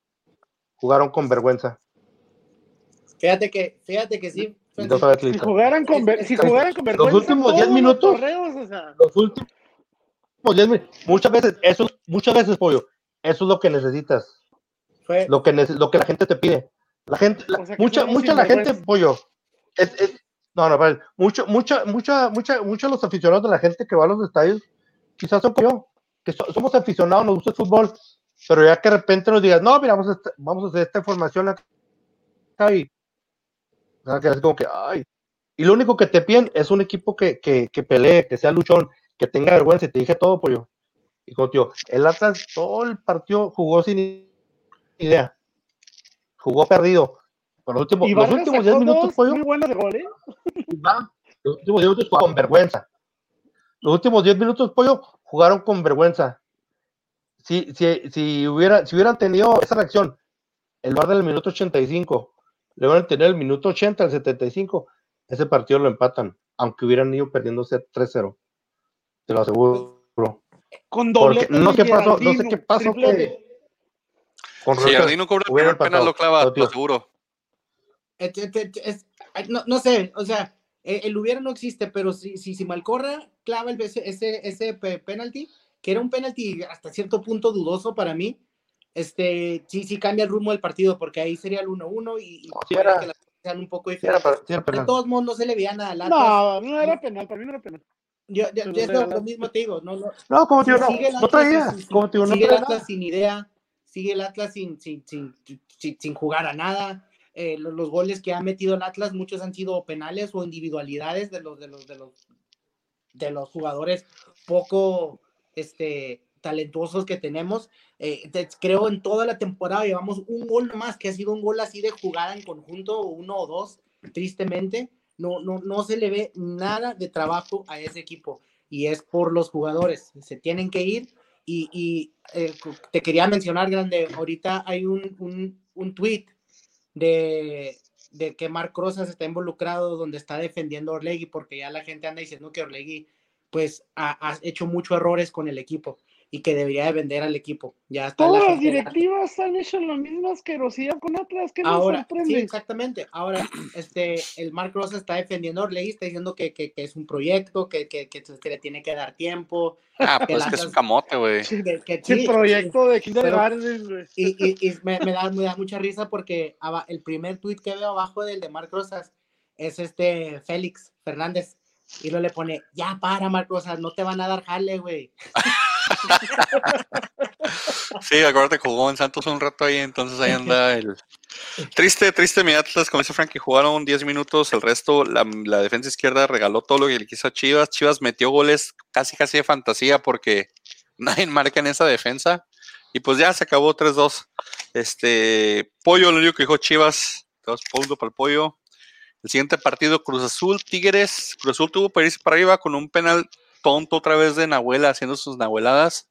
jugaron con vergüenza. Fíjate que, fíjate que sí. Si jugaran con, si jugaran con vergüenza. Los últimos 10 minutos. Los últimos 10 minutos. Muchas veces, eso, muchas veces, pollo. Eso es lo que necesitas. Lo, que, lo que la gente te pide. La gente, mucha, mucha la gente, pollo, no, no, mucho, mucha, mucha, mucha, muchos los aficionados de la gente que va a los estadios, quizás son como yo, que somos aficionados, nos gusta el fútbol, pero ya que de repente nos digas, no, mira, vamos a, vamos a hacer esta información acá y, como que, ay, y lo único que te piden es un equipo que, que, que pelee, que sea luchón, que tenga vergüenza y te dije todo, pollo. Y tío, el Atlas todo el partido jugó sin idea. Jugó perdido. Por los últimos, los últimos sacó 10 minutos, pollo, muy buenas de gol, ¿eh? los últimos 10 minutos jugaron con vergüenza. Los últimos 10 minutos, pollo, jugaron con vergüenza. Si, si, si, hubiera, si hubieran tenido esa reacción en lugar del minuto 85, le hubieran tenido el minuto 80 al 75, ese partido lo empatan, aunque hubieran ido perdiéndose 3-0. Te lo aseguro. Con doblete no, ¿qué pasó? No sé qué pasó. Que, con Si Jardino cobra el primer penal, lo clava, lo seguro. Es- es- es- no, no sé, o sea, eh, el hubiera no existe, pero si, si, si Malcorra clava el, ese, ese, ese pe- penalti, que era un penalti hasta cierto punto dudoso para mí, este, sí, sí cambia el rumbo del partido, porque ahí sería el 1-1 y, y Sí era- que las cosas sean un poco Sí, era diferentes. sí, era De todos modos, no se le veía nada al Atlas. No, no era penal, para mí no era penal. Yo, yo- yo es lo, mismo te digo, no, no, No, como tío, no, sigue el no Atlas traía. Como tío, no sigue el. Atlas sin idea, sigue el Atlas sin, sin, sin, sin- sin jugar a nada. Eh, lo- los, goles que ha metido el Atlas, muchos han sido penales o individualidades de los, de los, de los, de los jugadores poco este, talentuosos que tenemos. Eh, te- creo en toda la temporada llevamos un gol más, que ha sido un gol así de jugada en conjunto, uno o dos, tristemente. No, no, no se le ve nada de trabajo a ese equipo y es por los jugadores. Se tienen que ir y, y, eh, te quería mencionar, Grande, ahorita hay un, un, un tweet de, de que Marc Rosas está involucrado donde está defendiendo a porque ya la gente anda diciendo que Orlegui pues ha hecho muchos errores con el equipo y que debería de vender al equipo. Ya está la Todas las directivas han hecho la misma asquerosidad con Atlas, que Ahora, sí, sorprende. exactamente. Ahora, este, el Mark Rosa está defendiendo a está diciendo que, que, que es un proyecto, que, que, que, que le tiene que dar tiempo. Ah, pues que es un camote, güey. que- Sí, sí, proyecto de kindergarten, güey. Y, y, y me, me da, me da mucha risa porque el primer tweet que veo abajo del de Marc Rosas es este Félix Fernández. Y lo le pone, ya para, Marc Rosas, no te van a dar jale, güey. Sí, acuérdate, jugó en Santos un rato ahí, entonces ahí anda el... Triste, triste mi Atlas, como dice Frankie, jugaron 10 minutos, el resto, la, defensa izquierda regaló todo lo que le quiso a Chivas, Chivas metió goles casi casi de fantasía porque nadie marca en esa defensa, y pues ya se acabó 3-2. Este, Pollo, lo único que dijo Chivas, dos puntos para el Pollo. El siguiente partido, Cruz Azul, Tigres, Cruz Azul tuvo para para arriba con un penal tonto otra vez de Nahuela haciendo sus nahueladas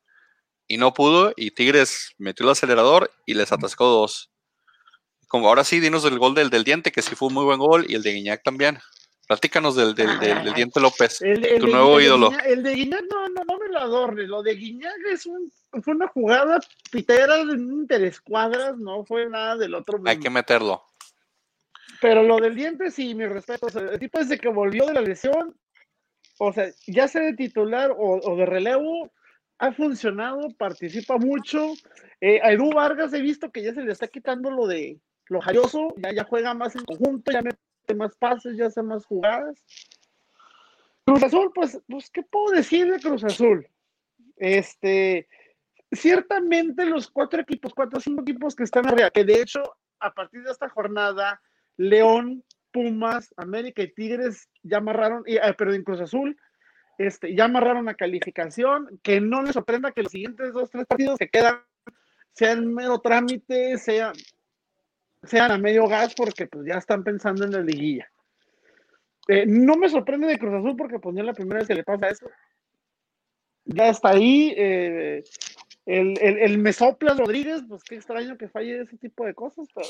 y no pudo y Tigres metió el acelerador y les atascó dos. Como ahora sí, dinos el gol del, del diente, que sí fue un muy buen gol, y el de Guiñac también. Platícanos del, del, del- del diente López. El, el Tu nuevo ídolo. Guiñac- el de Guiñac, no, no, no me lo adorne. Lo de Guiñac es un, fue una jugada pitera de interescuadras, no fue nada del otro Hay que meterlo. Pero lo del diente, sí, mi respeto. O sea, el tipo desde que volvió de la lesión, o sea, ya sea de titular o, de relevo, ha funcionado, participa mucho. Eh, a Edu Vargas he visto que ya se le está quitando lo de lo jalloso, ya, ya juega más en conjunto, ya mete más pases, ya hace más jugadas. Cruz Azul, pues, pues, ¿qué puedo decir de Cruz Azul? Este, ciertamente los cuatro equipos, cuatro o cinco equipos que están arriba, que de hecho, a partir de esta jornada, León, Pumas, América y Tigres ya amarraron, y, ah, pero en Cruz Azul, este, ya amarraron la calificación, que no les sorprenda que los siguientes dos, tres partidos que quedan sean mero trámite, sean, a medio gas, porque pues ya están pensando en la liguilla. Eh, no me sorprende de Cruz Azul porque pues la primera vez que le pasa eso. Ya está ahí. eh, el, el, el Mesoplas Rodríguez, pues qué extraño que falle ese tipo de cosas, pero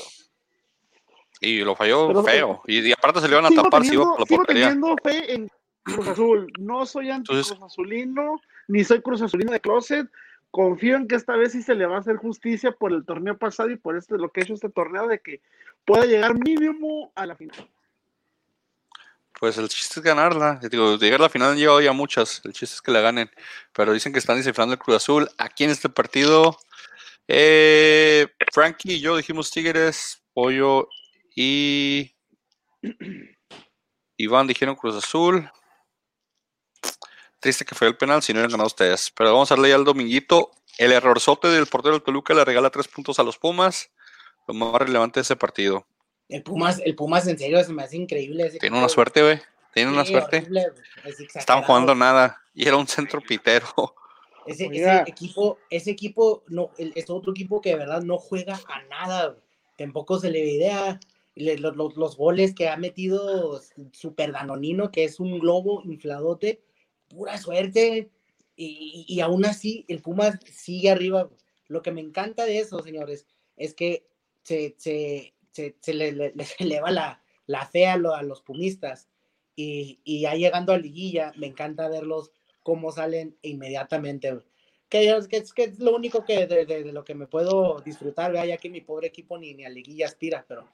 Y lo falló Pero- feo. Y, y aparte se le iban a tapar, si iba por la sigo portería. teniendo fe en Cruz Azul. No soy anti Entonces- Cruz Azulino, ni soy Cruz Azulino de closet. Confío en que esta vez sí se le va a hacer justicia por el torneo pasado y por este, lo que ha hecho este torneo, de que pueda llegar mínimo a la final. Pues el chiste es ganarla. Digo, llegar a la final han llegado ya muchas. El chiste es que la ganen. Pero dicen que están descifrando el Cruz Azul. Aquí en este partido, eh, Frankie y yo dijimos Tigres, Pollo y Iván dijeron Cruz Azul. Triste que fue el penal, si no hubieran ganado ustedes. Pero vamos a darle ya al dominguito. El errorzote del portero del Toluca le regala tres puntos a los Pumas. Lo más relevante de ese partido. El Pumas, el Pumas en serio se me hace increíble. ese Tiene una suerte, güey. Tiene una suerte. horrible, güey, es Estaban jugando nada. y era un centro pitero. Ese, ese Oiga. equipo, ese equipo, no, el- es otro equipo que de verdad no juega a nada. güey. Tampoco se le ve idea. Los, los- los goles que ha metido Super Danonino, que es un globo infladote, pura suerte. Y, y- aún así, el Pumas sigue arriba. Lo que me encanta de eso, señores, es que se, se, se, se le, le- eleva la, la fe a, lo- a los pumistas. Y, y ya llegando a liguilla, me encanta verlos cómo salen inmediatamente. Que, es- que, es- que es lo único que de, de- de lo que me puedo disfrutar, ¿verdad? ya que mi pobre equipo ni, ni a liguilla aspira, pero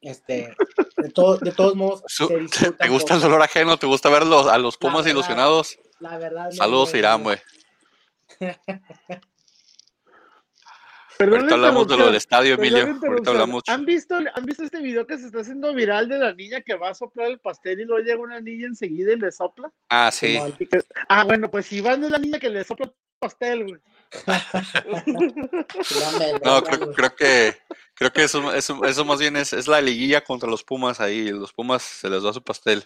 este, de, todo- de todos modos, Su- se disfruta ¿Te gusta el dolor ajeno? ¿Te gusta ver los- a los Pumas verdad, ilusionados? La verdad. no, Saludos, Irán, güey. Perdón Ahorita la hablamos de lo del estadio, Emilio. Ahorita hablamos. ¿Han visto, ¿Han visto este video que se está haciendo viral de la niña que va a soplar el pastel y luego llega una niña enseguida y le sopla? Ah, sí. Ah, bueno, pues Iván es la niña que le sopla pastel, güey. No, creo que creo que eso, eso, eso más bien es, es la liguilla contra los Pumas ahí. Los Pumas se les da su pastel.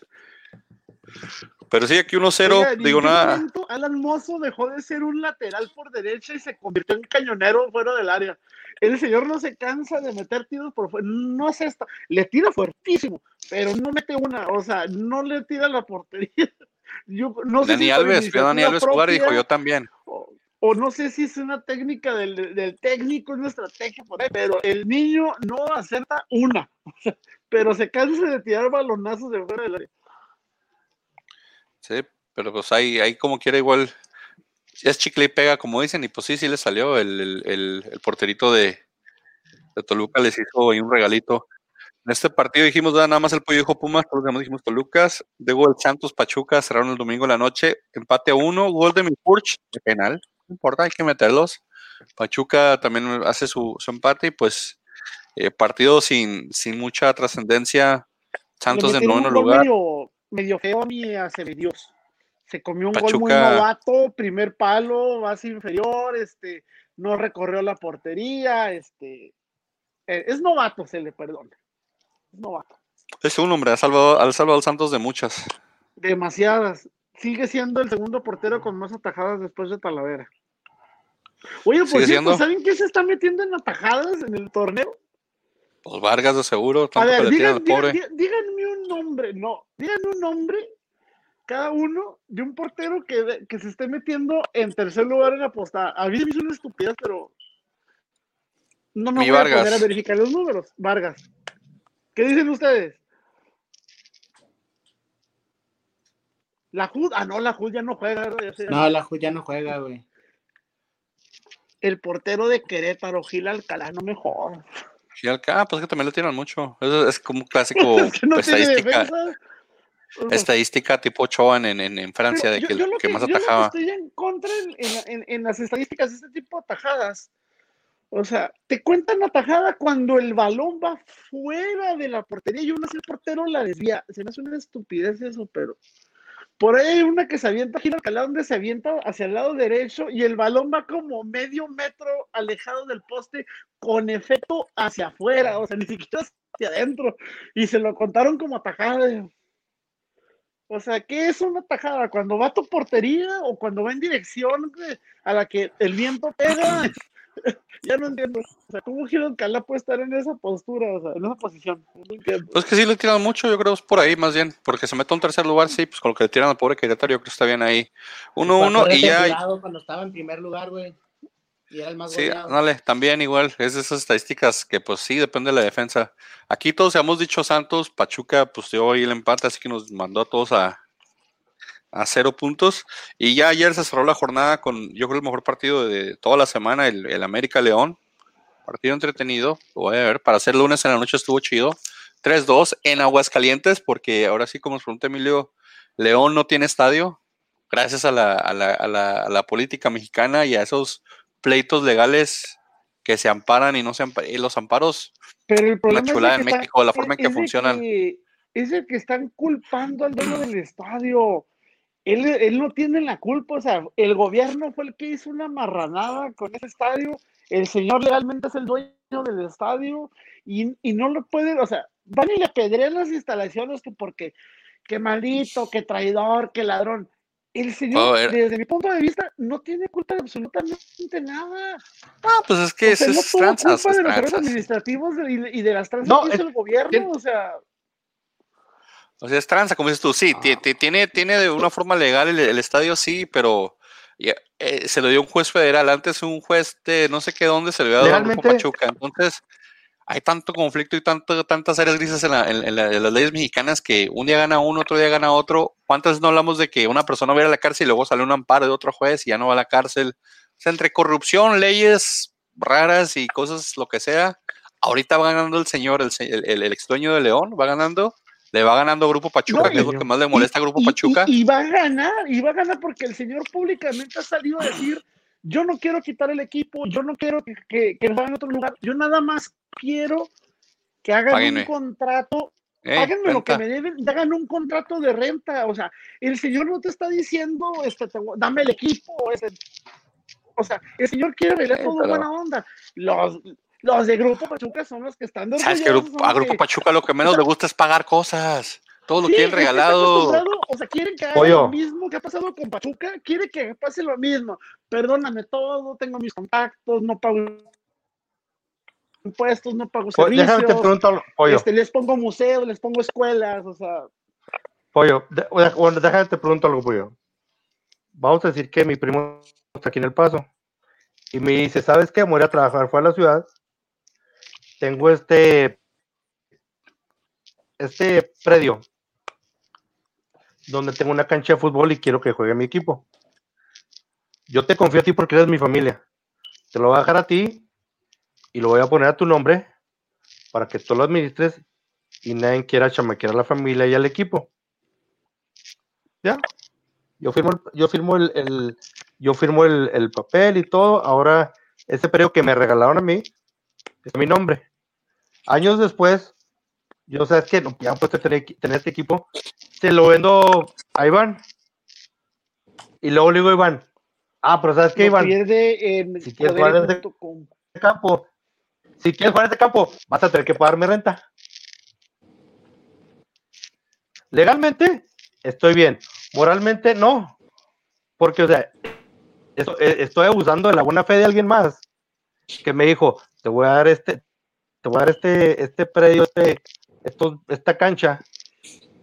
Pero sí, aquí 1-0, Oiga, ¿en digo nada. momento Alan Mozo dejó de ser un lateral por derecha y se convirtió en cañonero fuera del área. El señor no se cansa de meter tiros por fuera. No se está. Le tira fuertísimo, pero no mete una. O sea, no le tira la portería. Yo no sé si Alves, vio a Dani Alves jugar y dijo yo también. o, o no sé si es una técnica del, del técnico, es una estrategia por ahí, pero el niño no acerta una, pero se cansa de tirar balonazos de fuera del área. Sí, pero pues ahí, ahí como quiera igual. Es chicle y pega, como dicen, y pues sí, sí le salió. El, el, el- el porterito de, de Toluca les hizo ahí un regalito. En este partido dijimos "Ah, nada más el pollo dijo Pumas, todos demás dijimos Tolucas. Luego el Santos Pachuca cerraron el domingo en la noche. Empate a uno, gol de Milpurch, de penal. No importa, hay que meterlos. Pachuca también hace su, su empate y pues eh, partido sin, sin mucha trascendencia. Santos de metieron noveno gol lugar. Medio, medio feo a mi Dios. Se comió un gol muy novato, primer palo, base inferior, este, no recorrió la portería, este, eh, es novato, se le perdona. Es novato. Es un hombre, ha salvado, ha salvado al Santos de muchas. Demasiadas. Sigue siendo el segundo portero con más atajadas después de Talavera. Oye, por cierto, siendo. ¿saben qué se está metiendo en atajadas en el torneo? Los Vargas de seguro, A tanto que ver, digan, al pobre. digan- díganme un nombre, no, díganme un nombre, cada uno, de un portero que, que se esté metiendo en tercer lugar en la postada. A mí me hizo una estupidez, pero no me Mi voy Vargas. a poner a verificar los números. Vargas. ¿Qué dicen ustedes? La HUD, ah, no, la HUD ya no juega, ¿verdad? Ya. No, la Ju ya no juega, güey. El portero de Querétaro, Gil Alcalá, no me jodas. Y al- ah, pues que también le tiran mucho. Eso es como un clásico Es que no estadística, estadística tipo Ochoa en, en, en Francia Pero de que el yo que más yo atajaba. estoy en contra en, en- las estadísticas de este tipo de atajadas. O sea, te cuentan atajada cuando el balón va fuera de la portería y uno así el portero la desvía. Se me hace una estupidez eso, pero. Por ahí hay una que se avienta, gira Alcalá, donde se avienta hacia el lado derecho y el balón va como medio metro alejado del poste con efecto hacia afuera, o sea, ni siquiera hacia adentro. Y se lo contaron como atajada. O sea, ¿qué es una tajada? ¿Cuando va a tu portería o cuando va en dirección a la que el viento pega? ya no entiendo. O sea, ¿cómo Giro Alcalá puede estar en esa postura, o sea, en esa posición? No entiendo. Pues que sí le tiran mucho, yo creo es por ahí más bien, porque se mete a un tercer lugar, sí, pues con lo que le tiran al pobre Querétaro, yo creo que está bien ahí. 1-1 y ya, Cuando estaba en primer lugar, güey. Y era el más sí, goleado. dale, también igual, es de esas estadísticas que pues sí, depende de la defensa. Aquí todos hemos dicho Santos, Pachuca, pues dio ahí el empate, así que nos mandó a todos a, a cero puntos. Y ya ayer se cerró la jornada con, yo creo, el mejor partido de toda la semana, el, el América León. Partido entretenido, lo voy a ver. Para ser lunes en la noche estuvo chido. 3-2 en Aguascalientes, porque ahora sí, como nos pregunta Emilio, León no tiene estadio. Gracias a la, a la, a la, a la política mexicana y a esos pleitos legales que se amparan y no se amparan. Y los amparos, Pero el problema es en México, la forma en que funcionan. que- es el que están culpando al dueño del estadio. Él, él no tiene la culpa, o sea, el gobierno fue el que hizo una marranada con ese estadio. El señor legalmente es el dueño del estadio y, y no lo pueden, o sea, van y le pedrean las instalaciones que porque, que maldito, que traidor, que ladrón. el señor, Oh, desde mi punto de vista, no tiene culpa de absolutamente nada. Ah, pues es que O sea, es, no es tuvo tranzas, culpa es de los tranzas. administrativos y, de- y de las tranzas No, que hizo es- el gobierno. O sea, O sea, es tranza, como dices tú, sí, ti- tiene, tiene de una forma legal el, el estadio, sí, pero ya, eh, se lo dio un juez federal, antes un juez de no sé qué dónde se lo había dado Legalmente- Pachuca. Entonces, hay tanto conflicto y tanto, tantas áreas grises en, la- en- en la- en las leyes mexicanas que un día gana uno, otro día gana otro. ¿Cuántas veces no hablamos de que una persona va a ir a la cárcel y luego sale un amparo de otro juez y ya no va a la cárcel? O sea, entre corrupción, leyes raras y cosas, lo que sea, ahorita va ganando el señor, el, se- el, el- el ex dueño de León, va ganando, le va ganando Grupo Pachuca, No, que es lo que más le molesta a Grupo y- Pachuca. Y, y va a ganar, y va a ganar porque el señor públicamente ha salido a decir, yo no quiero quitar el equipo, yo no quiero que, que, que vayan a otro lugar, yo nada más quiero que hagan Páguenme. un contrato, Eh, páguenme lo que me deben, hagan un contrato de renta, o sea, el señor no te está diciendo, este, te dame el equipo, este, o sea, el señor quiere bailar todo buena onda, los, los de Grupo Pachuca son los que están ¿Sabes que Grupo- a Grupo que- Pachuca lo que menos o sea, le gusta es pagar cosas? Todo lo Sí, quieren regalado. O sea, quieren que haga Pollo. lo mismo que ha pasado con Pachuca, quiere que pase lo mismo. Perdóname todo, tengo mis contactos, no pago impuestos, no pago Po- Déjame te servicios, pregunto, algo, pollo, este, les pongo museos, les pongo escuelas, o sea, pollo, de- bueno, déjame te pregunto algo, pollo. Vamos a decir que mi primo está aquí en El Paso y me dice, ¿sabes qué? Me voy a trabajar fuera de la ciudad. Tengo este, este predio donde tengo una cancha de fútbol y quiero que juegue mi equipo. Yo te confío a ti porque eres mi familia. Te lo voy a dejar a ti y lo voy a poner a tu nombre para que tú lo administres y nadie quiera chamaquear a la familia y al equipo. ¿Ya? Yo firmo yo firmo el, el- yo firmo el, el papel y todo. Ahora, ese predio que me regalaron a mí es mi nombre. Años después, yo sabes que no, ya puedo tener, tener este equipo, se lo vendo a Iván. Y luego le digo a Iván, ah, pero ¿sabes lo Iván? pierde en Si quieres jugar poder.com. este campo. Si quieres jugar en este campo, vas a tener que pagarme renta. Legalmente, estoy bien. Moralmente, no. Porque, o sea, eh, estoy abusando de la buena fe de alguien más que me dijo, te voy a dar este, te voy a dar este, este predio, este, esto, esta cancha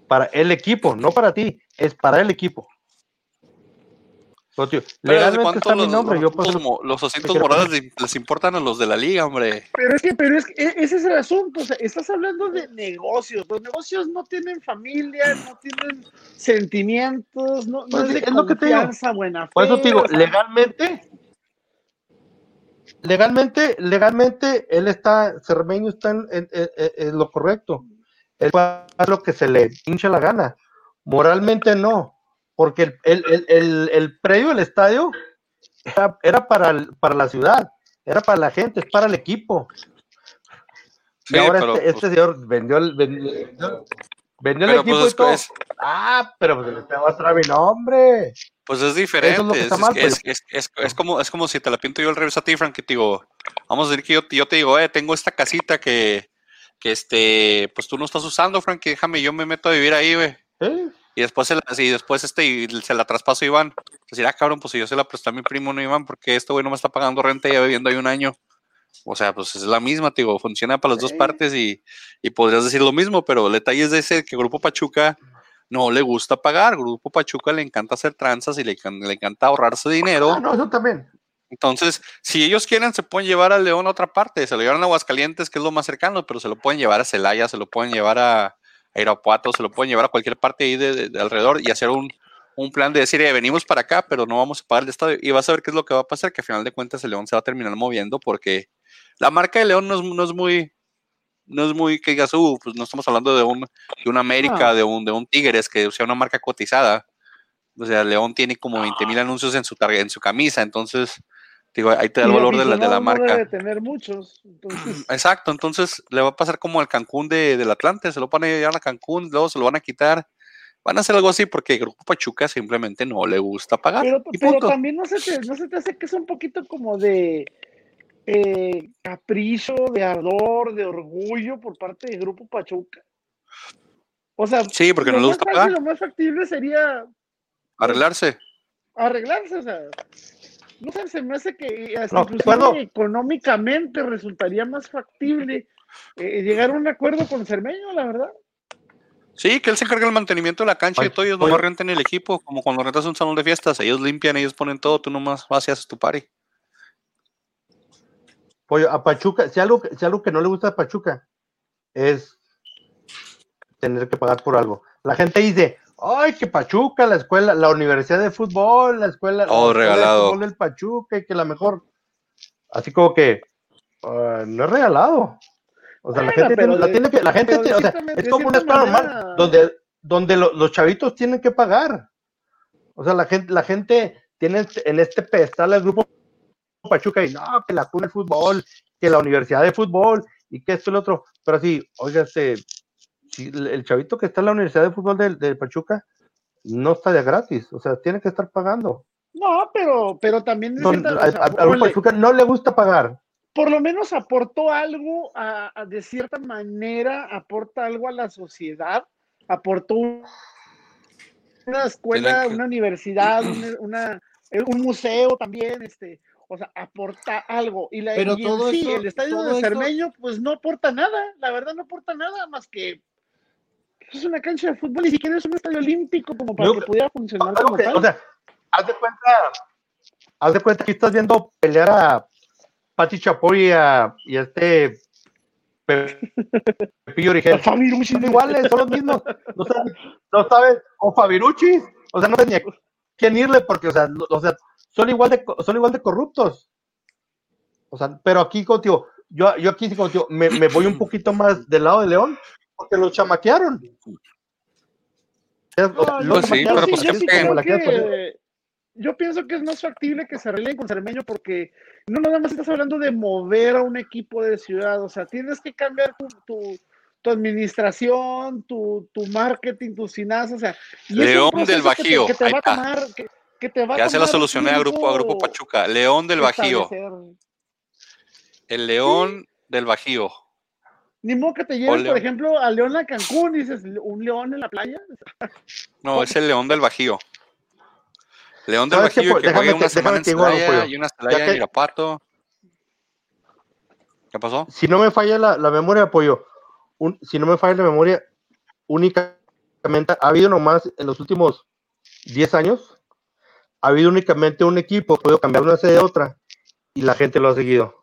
para el equipo, no para ti, es para el equipo. Tío, Pero ¿desde legalmente cuánto está mi los, nombre, yo los, los, mo- los asientos quiero morales les, les importan a los de la liga, hombre. Pero es que, pero es que e- ese es el asunto, o sea, estás hablando de negocios, los negocios no tienen familia, no tienen sentimientos, no, no Pues es de es lo que te digo. confianza, buena fe. Por eso te digo, o sea, legalmente, legalmente, legalmente, él está, Cermeño está en, en- en- en lo correcto. Él hacer lo que se le hincha la gana. Moralmente no, porque el, el, el, el, predio del estadio era, era para, el- para la ciudad, era para la gente, es para el equipo. Sí, y ahora pero, este, este señor vendió el, vendió, vendió el pero, equipo pues, y todo. es- Ah, pero pues te va a traer mi nombre. Pues es diferente. Es mal, pues. es- es- como, es como si te la pinto yo al revés a ti, Frank, y te digo, vamos a decir que yo, yo te digo, eh, tengo esta casita que, que este, pues tú no estás usando, Frank, y déjame, yo me meto a vivir ahí, güey. ¿eh? Y después se la, y después este, y se la traspaso a Iván. Decir, ah, cabrón, pues si yo se la presté a mi primo, no Iván, porque este güey no me está pagando renta y ya viviendo ahí un año. O sea, pues es la misma, te digo, funciona para las dos partes y, y podrías decir lo mismo, pero el detalle es de ese que Grupo Pachuca no le gusta pagar. Grupo Pachuca le encanta hacer tranzas y le, le encanta ahorrarse dinero. Ah, no, eso también. Entonces, si ellos quieren, se pueden llevar a León a otra parte. Se lo llevan a Aguascalientes, que es lo más cercano, pero se lo pueden llevar a Celaya, se lo pueden llevar a, a Irapuato, se lo pueden llevar a cualquier parte ahí de, de- de alrededor y hacer un, un plan de decir, eh, venimos para acá, pero no vamos a pagar el estadio. Y vas a ver qué es lo que va a pasar, que al final de cuentas el León se va a terminar moviendo porque la marca de León no es, no es muy, no es muy que digas, uh, pues no estamos hablando de un, de un América, de un, de un Tigres, que sea una marca cotizada. O sea, León tiene como 20 mil anuncios en su en su camisa, entonces, digo, ahí te da el valor de la, de la no marca. debe tener muchos, entonces, Exacto, entonces le va a pasar como al Cancún de, del Atlante, se lo van a llevar a Cancún, luego se lo van a quitar. Van a hacer algo así porque Grupo Pachuca simplemente no le gusta pagar. pero, Ah, pero también no se, te, no se te hace que es un poquito como de eh, capricho, de ardor, de orgullo por parte del Grupo Pachuca. O sea, Sí, porque no lo le más gusta fácil. Lo más factible sería arreglarse. arreglarse, o sea. No sé, se me hace que hasta No, económicamente resultaría más factible eh, llegar a un acuerdo con Cermeño, la verdad. Sí, que él se encarga del mantenimiento de la cancha y todo, ellos oye. nomás rentan el equipo, como cuando rentas un salón de fiestas, ellos limpian, ellos ponen todo, tú nomás vas y haces tu party. Pollo, a Pachuca, si algo, que- si algo que no le gusta a Pachuca es tener que pagar por algo. La gente dice, ay, que Pachuca, la escuela, la universidad de fútbol, la escuela, la Todo escuela de regalado. fútbol del Pachuca, y que la mejor. Así como que ah, no es regalado. O sea, la Bueno, gente, pero la, tiene que, la gente, tiene- o sea, es como una escuela manera- normal, donde, donde lo- los chavitos tienen que pagar. O sea, la gente, la gente tiene en este pedestal el grupo Pachuca y no, que la cuna de fútbol, que la universidad de fútbol y que esto y lo otro. Pero sí, oiga, este, si el el chavito que está en la universidad de fútbol del de Pachuca no está de gratis, o sea, tiene que estar pagando. No, pero, pero también de Don- cierta- o sea, Pachuca no le gusta pagar. por lo menos aportó algo a, a- de cierta manera, aporta algo a la sociedad, aportó un- una escuela, una universidad, una, una- un museo también, este, o sea, aporta algo. Y, la, Pero y en sí, eso- el estadio todo de Cermeño, pues no aporta nada, la verdad no aporta nada más que es una cancha de fútbol, ni siquiera es un estadio olímpico como para Yo- que pudiera funcionar como que- tal. o sea, haz de cuenta, haz de cuenta que estás viendo pelear a Pati Chapoy y a, y a este Pe- Pepillo Origel. Fabirucci, Son iguales, son los mismos. No saben, no saben, o Fabirucci, o sea, no sé ni a quién irle porque, o sea, o sea, son igual de, co- son igual de corruptos. O sea, pero aquí contigo, yo, yo aquí sí contigo, me, me voy un poquito más del lado de León, porque los chamaquearon. No, sí, pero pues sí, yo sí que- yo pienso que es más factible que se arreglen con Cermeño porque no nada más estás hablando de mover a un equipo de ciudad, o sea, tienes que cambiar tu, tu, tu administración, tu, tu marketing, tus finanzas, o sea, y es un León del que te- Bajío, que te, va a tomar, que, que te va a Ya se la solucioné a grupo, a grupo Pachuca. León del Bajío. El León del Bajío. Ni modo que te lleven, O por ejemplo, a León a Cancún y dices, un león en la playa. No, es el León del Bajío. León del ¿Sabes qué, Bajío pues? que Déjame juegue una te- semana en Celaya y una Celaya Ya en que- Irapato. ¿Qué pasó? si no me falla la, la memoria, apoyo, un, si no me falla la memoria, únicamente ha habido nomás en los últimos 10 años, ha habido únicamente un equipo, puedo cambiar una sede de otra, y la gente lo ha seguido.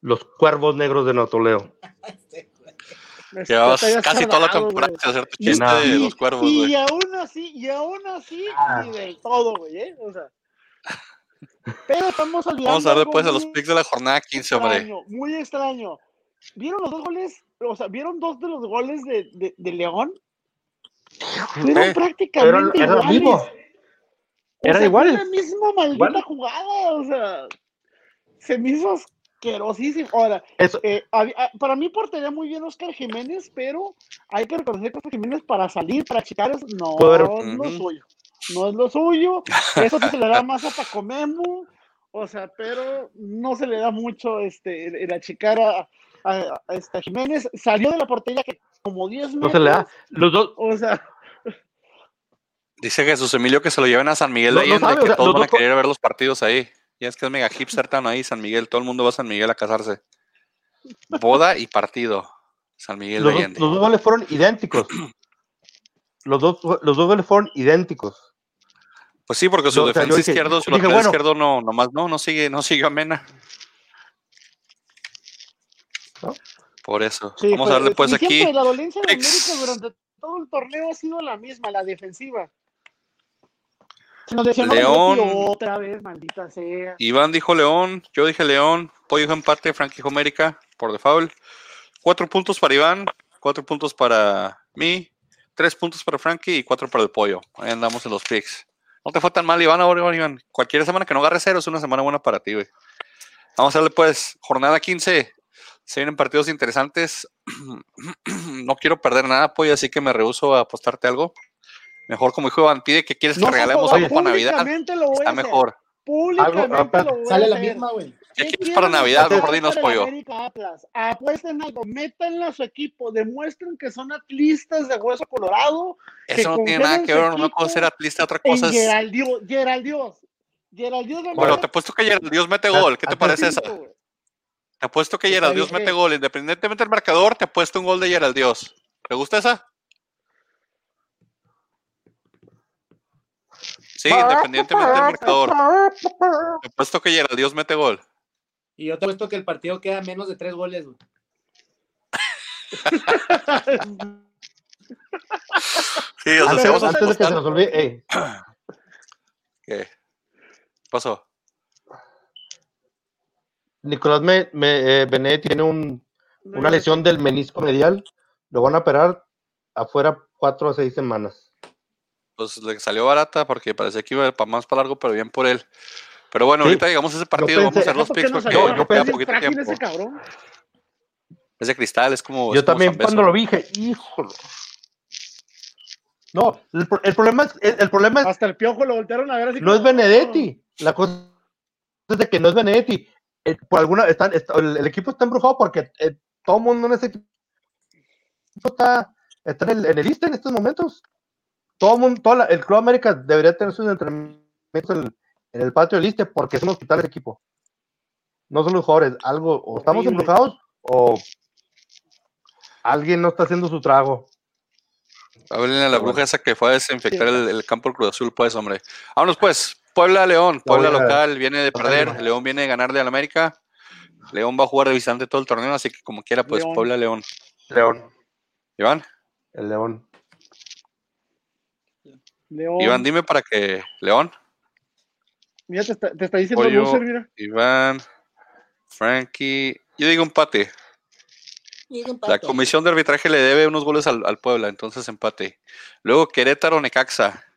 Los cuervos negros de Notoleo. Llevabas Te habías casi toda la temporada sin hacer tu Y- chiste nada. de y- los cuervos, Y güey. aún así, y aún así, Ah. ni del todo, güey, ¿eh? O sea. Pero estamos olvidando. Vamos a ver después a los picks de la jornada 15, hombre. extraño, Muy extraño. ¿Vieron los dos goles? O sea, ¿vieron dos de los goles de, de, de León? Fueron prácticamente Era iguales. mismo. O Eran sea, iguales. Fue la misma maldita jugada, o sea, se me hizo asquerosísimo. Ahora, Eso, eh, ah, para mí portaría muy bien Oscar Jiménez, pero hay que reconocer que Oscar Jiménez para salir, para achicar, es- no Puede- es lo suyo. No es lo suyo. Eso se le da más a Paco Memo, o sea, pero no se le da mucho este, el, el achicar a, a, a esta Jiménez. Salió de la portería que como 10 metros. no se le da. Los dos, O sea, Dice Jesús Emilio que se lo lleven a San Miguel No- de no Allende, sabe, o que sea, todos van a querer ver los partidos ahí. Ya es que es mega hipster tan ahí, San Miguel. Todo el mundo va a San Miguel a casarse. Boda y partido. San Miguel los, de dos, Allende. los dos goles fueron idénticos. Los dos, los dos goles fueron idénticos. Pues sí, porque su Yo, o sea, defensa izquierdo, su lateral bueno. izquierdo no, nomás no, no sigue, no sigue a Mena. ¿No? Por eso. sí, Vamos a darle pues y aquí. siempre la dolencia de América durante todo el torneo ha sido la misma, la defensiva. Se nos lesionó León. Otra vez, maldita sea. Iván dijo León, yo dije León, Pollo dijo empate, Frank dijo América por default. Cuatro puntos para Iván, cuatro puntos para mí, tres puntos para Frankie y cuatro para el Pollo. Ahí andamos en los picks. No te fue tan mal, Iván, ahora, Iván. Cualquier semana que no agarre cero es una semana buena para ti, güey. Vamos a darle pues, jornada 15. Se vienen partidos interesantes. no quiero perder nada, Pollo, así que me rehuso a apostarte algo. Mejor, como dijo Iván, pide que quieres que No, regalemos no, algo para Navidad. públicamente lo voy a Está mejor. Públicamente Algo- lo voy a Sale la hacer. misma, güey. ¿Qué ¿Qué quieres para Navidad? Mejor dinos, pollo. América Atlas? Apuesten algo, métanlo a su equipo, demuestren que son atlistas de hueso colorado. que Eso no tiene nada que ver, equipo, cosa es ser atlista, otra cosa es... Geraldios, Geraldios. Geraldios Bueno, te apuesto que Dios mete gol. ¿Qué te parece esa? güey. Te apuesto que Está Dios mete gol. Independientemente del marcador, te apuesto un gol de Dios. ¿Te gusta esa? Sí, independientemente del marcador. Te apuesto que Dios mete gol. Y yo te he puesto que el partido queda menos de tres goles, güey. Sí, o sea, Antes, si vamos a antes de que se nos olvide, ¿Qué pasó? Nicolás me, me- eh, Benedetti tiene un, una lesión del menisco medial. Lo van a operar afuera cuatro a seis semanas. Pues le salió barata porque parecía que iba para más para largo, pero bien por él. Pero bueno, Sí. ahorita llegamos a ese partido, vamos a hacer los ¿Por qué picks porque yo pensé- queda poquito tiempo. ese cabrón. Es de cristal, es como. Yo es también cuando lo vi dije, híjole. No, el, pro- el problema es, el, el problema es, Hasta el piojo lo voltearon a ver así. no es Benedetti. La cosa es de que no es Benedetti. Eh, por alguna, están, está- el, el equipo está embrujado porque eh, todo el mundo en ese equipo está, está en el, en el lista en estos momentos. Todo el mundo, toda la- el Club América debería tener sus entrenamientos en, en el patio del liste porque es un hospital ese equipo. No son los jugadores, algo, o estamos Horrible. embrujados o alguien no está haciendo su trago. Háblenle a la bruja esa que fue a desinfectar el, el campo del Cruz Azul, pues, hombre. Vámonos, pues. Puebla León. Puebla local, viene de perder. León viene de ganarle al América. León va a jugar de visitante todo el torneo, así que como quiera, pues, León. Puebla León. León, Iván, el León. León. Iván, dime para que. León, Mira, te está, te está diciendo Pollo. loser, mira. Iván, Frankie. Yo digo empate. La comisión de arbitraje le debe unos goles al, al Puebla, entonces empate. Luego Querétaro, Necaxa.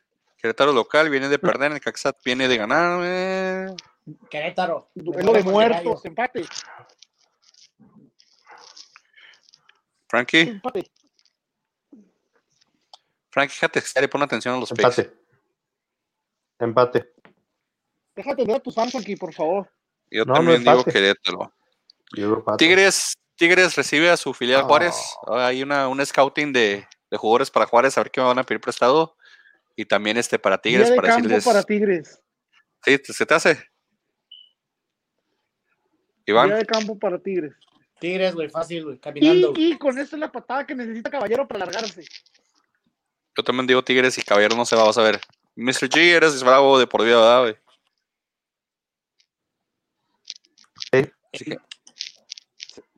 Querétaro local viene de perder, Necaxa viene de ganar. eh. Querétaro. Duelo de muertos, empate. Frankie, Empate. Frankie, fíjate, serio, pon atención a los picks. Empate. Empate. Déjate ver a tus fans aquí, por favor. Yo No, no también digo. Querétaro. Yo. Tigres, Tigres recibe a su filial Ah. Juárez. Hay una, un scouting de, de jugadores para Juárez, a ver qué me van a pedir prestado. Y también este para Tigres, Día de para campo decirles. para Tigres. Sí, ¿se te hace? Iván, Día de campo para Tigres. Tigres, güey, fácil, güey, caminando. Y, y con esto es la patada que necesita Caballero para largarse. yo también digo Tigres y Caballero no se va, vas a ver. Mr. G, eres bravo de por vida, ¿verdad, güey? Sí. Así que,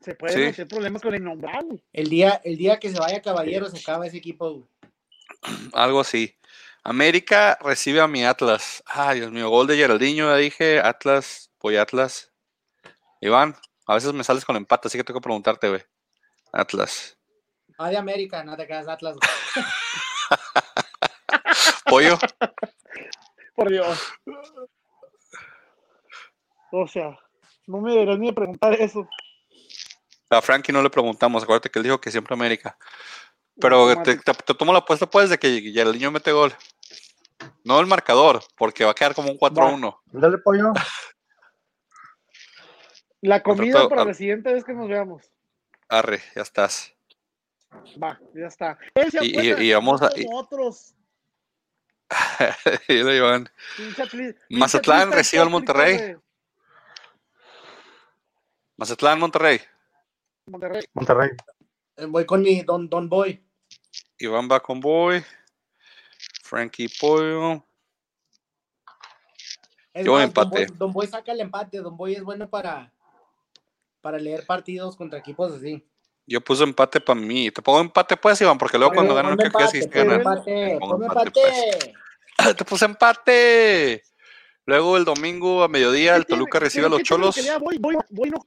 Se pueden Sí. hacer problemas con el innombrable. El día, el día que se vaya Caballero se acaba ese equipo, güey. algo así. América recibe a mi Atlas. Ay, Dios mío, gol de Geraldinho, ya dije. Atlas, voy Atlas. Iván, a veces me sales con empate, así que tengo que preguntarte, güey. Atlas. Ah, de América, no te quedas Atlas. güey. Pollo, Por Dios. O sea, no me deberías ni de preguntar eso. a Frankie no le preguntamos, acuérdate que él dijo que siempre América. Pero te, te- te tomo la apuesta, pues, de que Geraldinho mete gol. No el marcador, porque va a quedar como un 4-1. Dale pollo. La comida para al- la siguiente vez que nos veamos. Arre, ya estás. Va, ya está. Y- apuesta, y- y vamos a- otros. Y Iván. Pinche Mazatlán recibe al Monterrey. de Mazatlán, Monterrey. Monterrey. Monterrey. Eh, Voy con mi Don, don Boy. Iván va con Boy. Frankie Pollo. Es Yo Don empate. Boy, Don Boy saca el empate. Don Boy es bueno para, para leer partidos contra equipos así. Yo puse empate para mí. Te pongo empate, pues, Iván, porque luego cuando ganan, ¿qué crees que empate, ponme ganan? empate, ponme empate, empate. Te puse empate. Luego el domingo a mediodía, el ¿Qué tiene- Toluca recibe a los Cholos. que lea? Voy, voy, voy, no.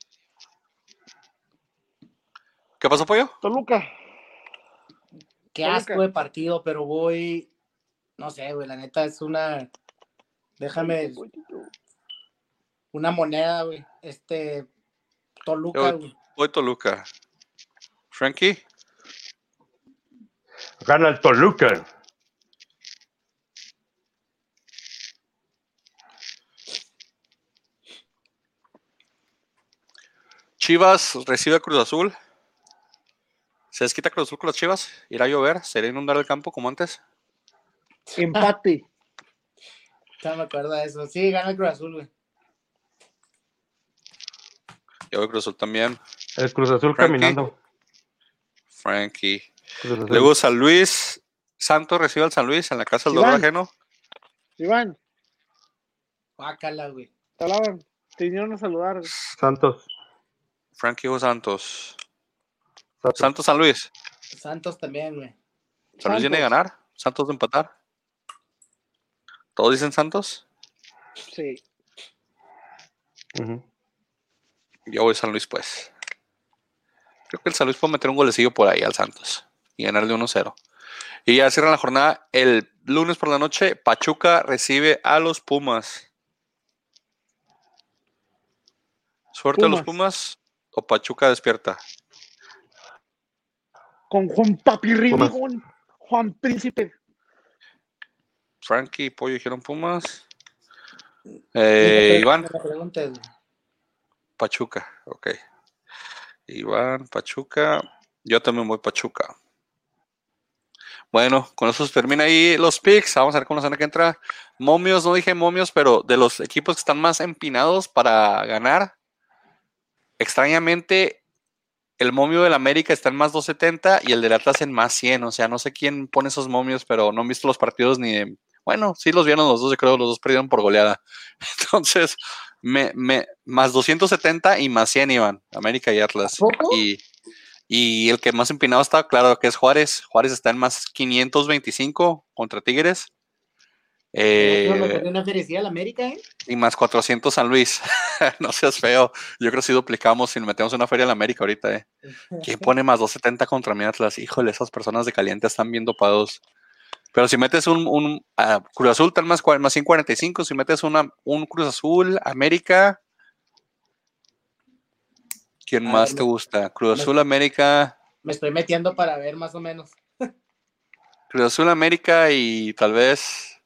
¿Qué pasó, Pollo? Toluca. Qué Toluca. asco de partido, pero voy. No sé, güey, la neta es una. Déjame. Una moneda, güey. Este. Toluca, güey. Voy Toluca. Frankie, Gana el Toluca. Chivas recibe a Cruz Azul. ¿Se desquita Cruz Azul con las Chivas? ¿Irá a llover? ¿Será inundar el campo como antes? Empate. Ya me acuerdo de eso. Sí, gana el Cruz Azul, güey. Yo voy Cruz Azul también. El Cruz Azul Frankie. caminando. Frankie. Cruz Azul. Luego San Luis. Santos recibe al San Luis en la casa del dolor Iván. ajeno. Iván, Guácala, güey. te hablaban. Te vinieron a saludar. Santos. Frankie o Santos. Santos. Santos San Luis. Santos también, güey. San Luis viene a ganar. Santos de empatar. ¿Todos dicen Santos? Sí. Yo voy San Luis, pues. Creo que el San Luis puede meter un golecillo por ahí al Santos y ganarle 1-0. Y ya cierran la jornada el lunes por la noche. Pachuca recibe a los Pumas. Suerte a los Pumas o Pachuca despierta. Con Juan Papirri, Pumas. Juan, Juan Príncipe. Frankie y Pollo dijeron Pumas. Eh, Iván. Pachuca, ok. Iván, Pachuca. Yo también voy Pachuca. Bueno, con eso se termina ahí los picks. Vamos a ver con la semana que entra. Momios, no dije momios, pero de los equipos que están más empinados para ganar, extrañamente, el momio del América está en más 270 y el del Atlas en más 100. O sea, no sé quién pone esos momios, pero no han visto los partidos ni de. Bueno, sí los vieron los dos, yo creo, los dos perdieron por goleada. Entonces, me, me, más 270 y más 100 iban, América y Atlas. ¿A poco? Y, y el que más empinado está, claro, que es Juárez. Juárez está en más 525 contra Tigres. Eh, No a la América, ¿eh? y más 400 San Luis. no seas feo. Yo creo que si duplicamos y metemos una feria en la América ahorita, ¿eh? ¿Quién pone más 270 contra mi Atlas? Híjole, esas personas de caliente están bien dopados. Pero si metes un, un ah, Cruz Azul, tal más, más 145. Si metes una, un Cruz Azul, América. ¿Quién A más ver, te gusta? Cruz me- Azul, América. Me estoy metiendo para ver más o menos. Cruz Azul, América y tal vez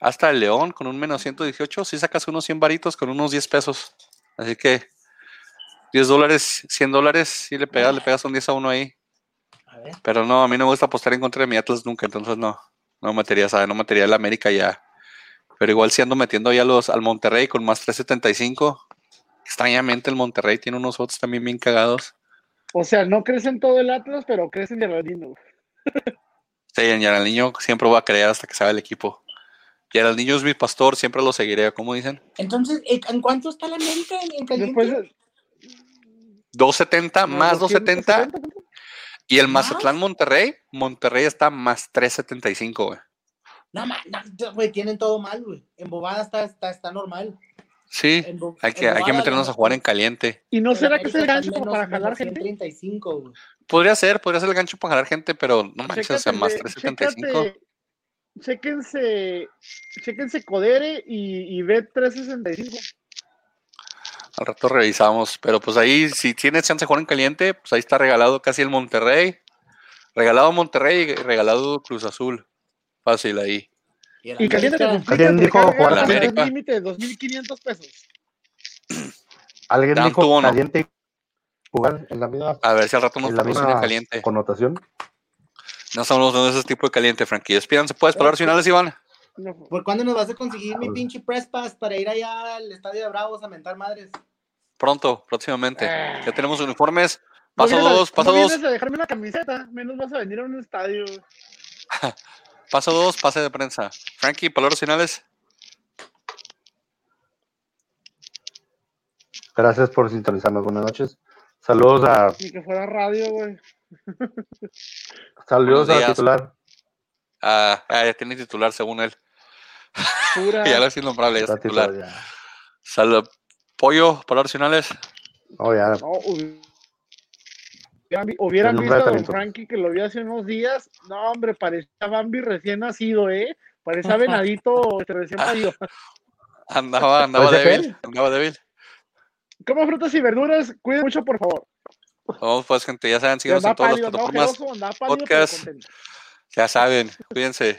hasta el León con un menos 118. Si sacas unos 100 varitos con unos 10 pesos. Así que 10 dólares, 100 dólares, si le pegas, le pegas un 10 a uno ahí. A ver. Pero no, a mí no me gusta apostar en contra de mi Atlas nunca, entonces no. No metería, ¿sabe? No metería el América ya. Pero igual si ando metiendo ya los al Monterrey con más 375. Extrañamente el Monterrey tiene unos votos también bien cagados. O sea, no crees en todo el Atlas, pero crees en Geraldino. Sí, en Niño siempre voy a creer hasta que se haga el equipo. Niño es mi pastor, siempre lo seguiré, ¿cómo dicen? Entonces, ¿en en cuánto está la América en? Después de, 270 más 270 270. Y el ¿Más? Mazatlán Monterrey, Monterrey está más 375, güey. No, no, güey, tienen todo mal, güey. En bobada está, está, está normal. Sí, En hay en que, hay que meternos a jugar en caliente. ¿Y no será que es el gancho como para jalar gente? 135, güey. Podría ser, podría ser el gancho para jalar gente, pero no manches, o sea, más de- 375. chécate, Chéquense, chéquense Codere y, y Bet 365. Al rato revisamos, pero pues ahí, si tienes chance de jugar en caliente, pues ahí está regalado casi el Monterrey. Regalado Monterrey y regalado Cruz Azul. Fácil ahí. Y caliente ¿Alguien dijo jugar América? límite de 2.500 pesos. Alguien Dan dijo caliente y jugar en la misma, A ver si al rato nos en la patrocinan en caliente. connotación. No estamos de ese tipo de caliente, Frankie. Despídanse, ¿puedes palabras finales, Iván? No, ¿Por cuándo nos vas a conseguir mi Ah, pinche press pass para ir allá al estadio de Bravos a mentar madres? Pronto, próximamente. Ah. Ya tenemos uniformes. no Paso a- dos, paso no dos, vienes a dejarme una camiseta, menos vas a venir a un estadio. paso dos, pase de prensa. Frankie, palabras finales. Gracias por sintonizarnos. Buenas noches. Saludos a Ni que fuera radio, güey. saludos al titular. Ah, ah, ya tiene titular según él. Pura. Ya lo es innombrable, ya es Está titular. ya. Salud. Pollo, palabras finales. Oh, ya. No, hubi- hubieran, visto a Don. Frankie que lo vi hace unos días. No, hombre, parecía Bambi recién nacido, ¿eh? Parecía venadito este, recién parido. Andaba, andaba ¿Parece débil. él? Andaba débil. Coma frutas y verduras, cuiden mucho, por favor. Vamos, pues, gente, ya saben, síganos en todas pálido, las plataformas. podcast. Ya saben, cuídense.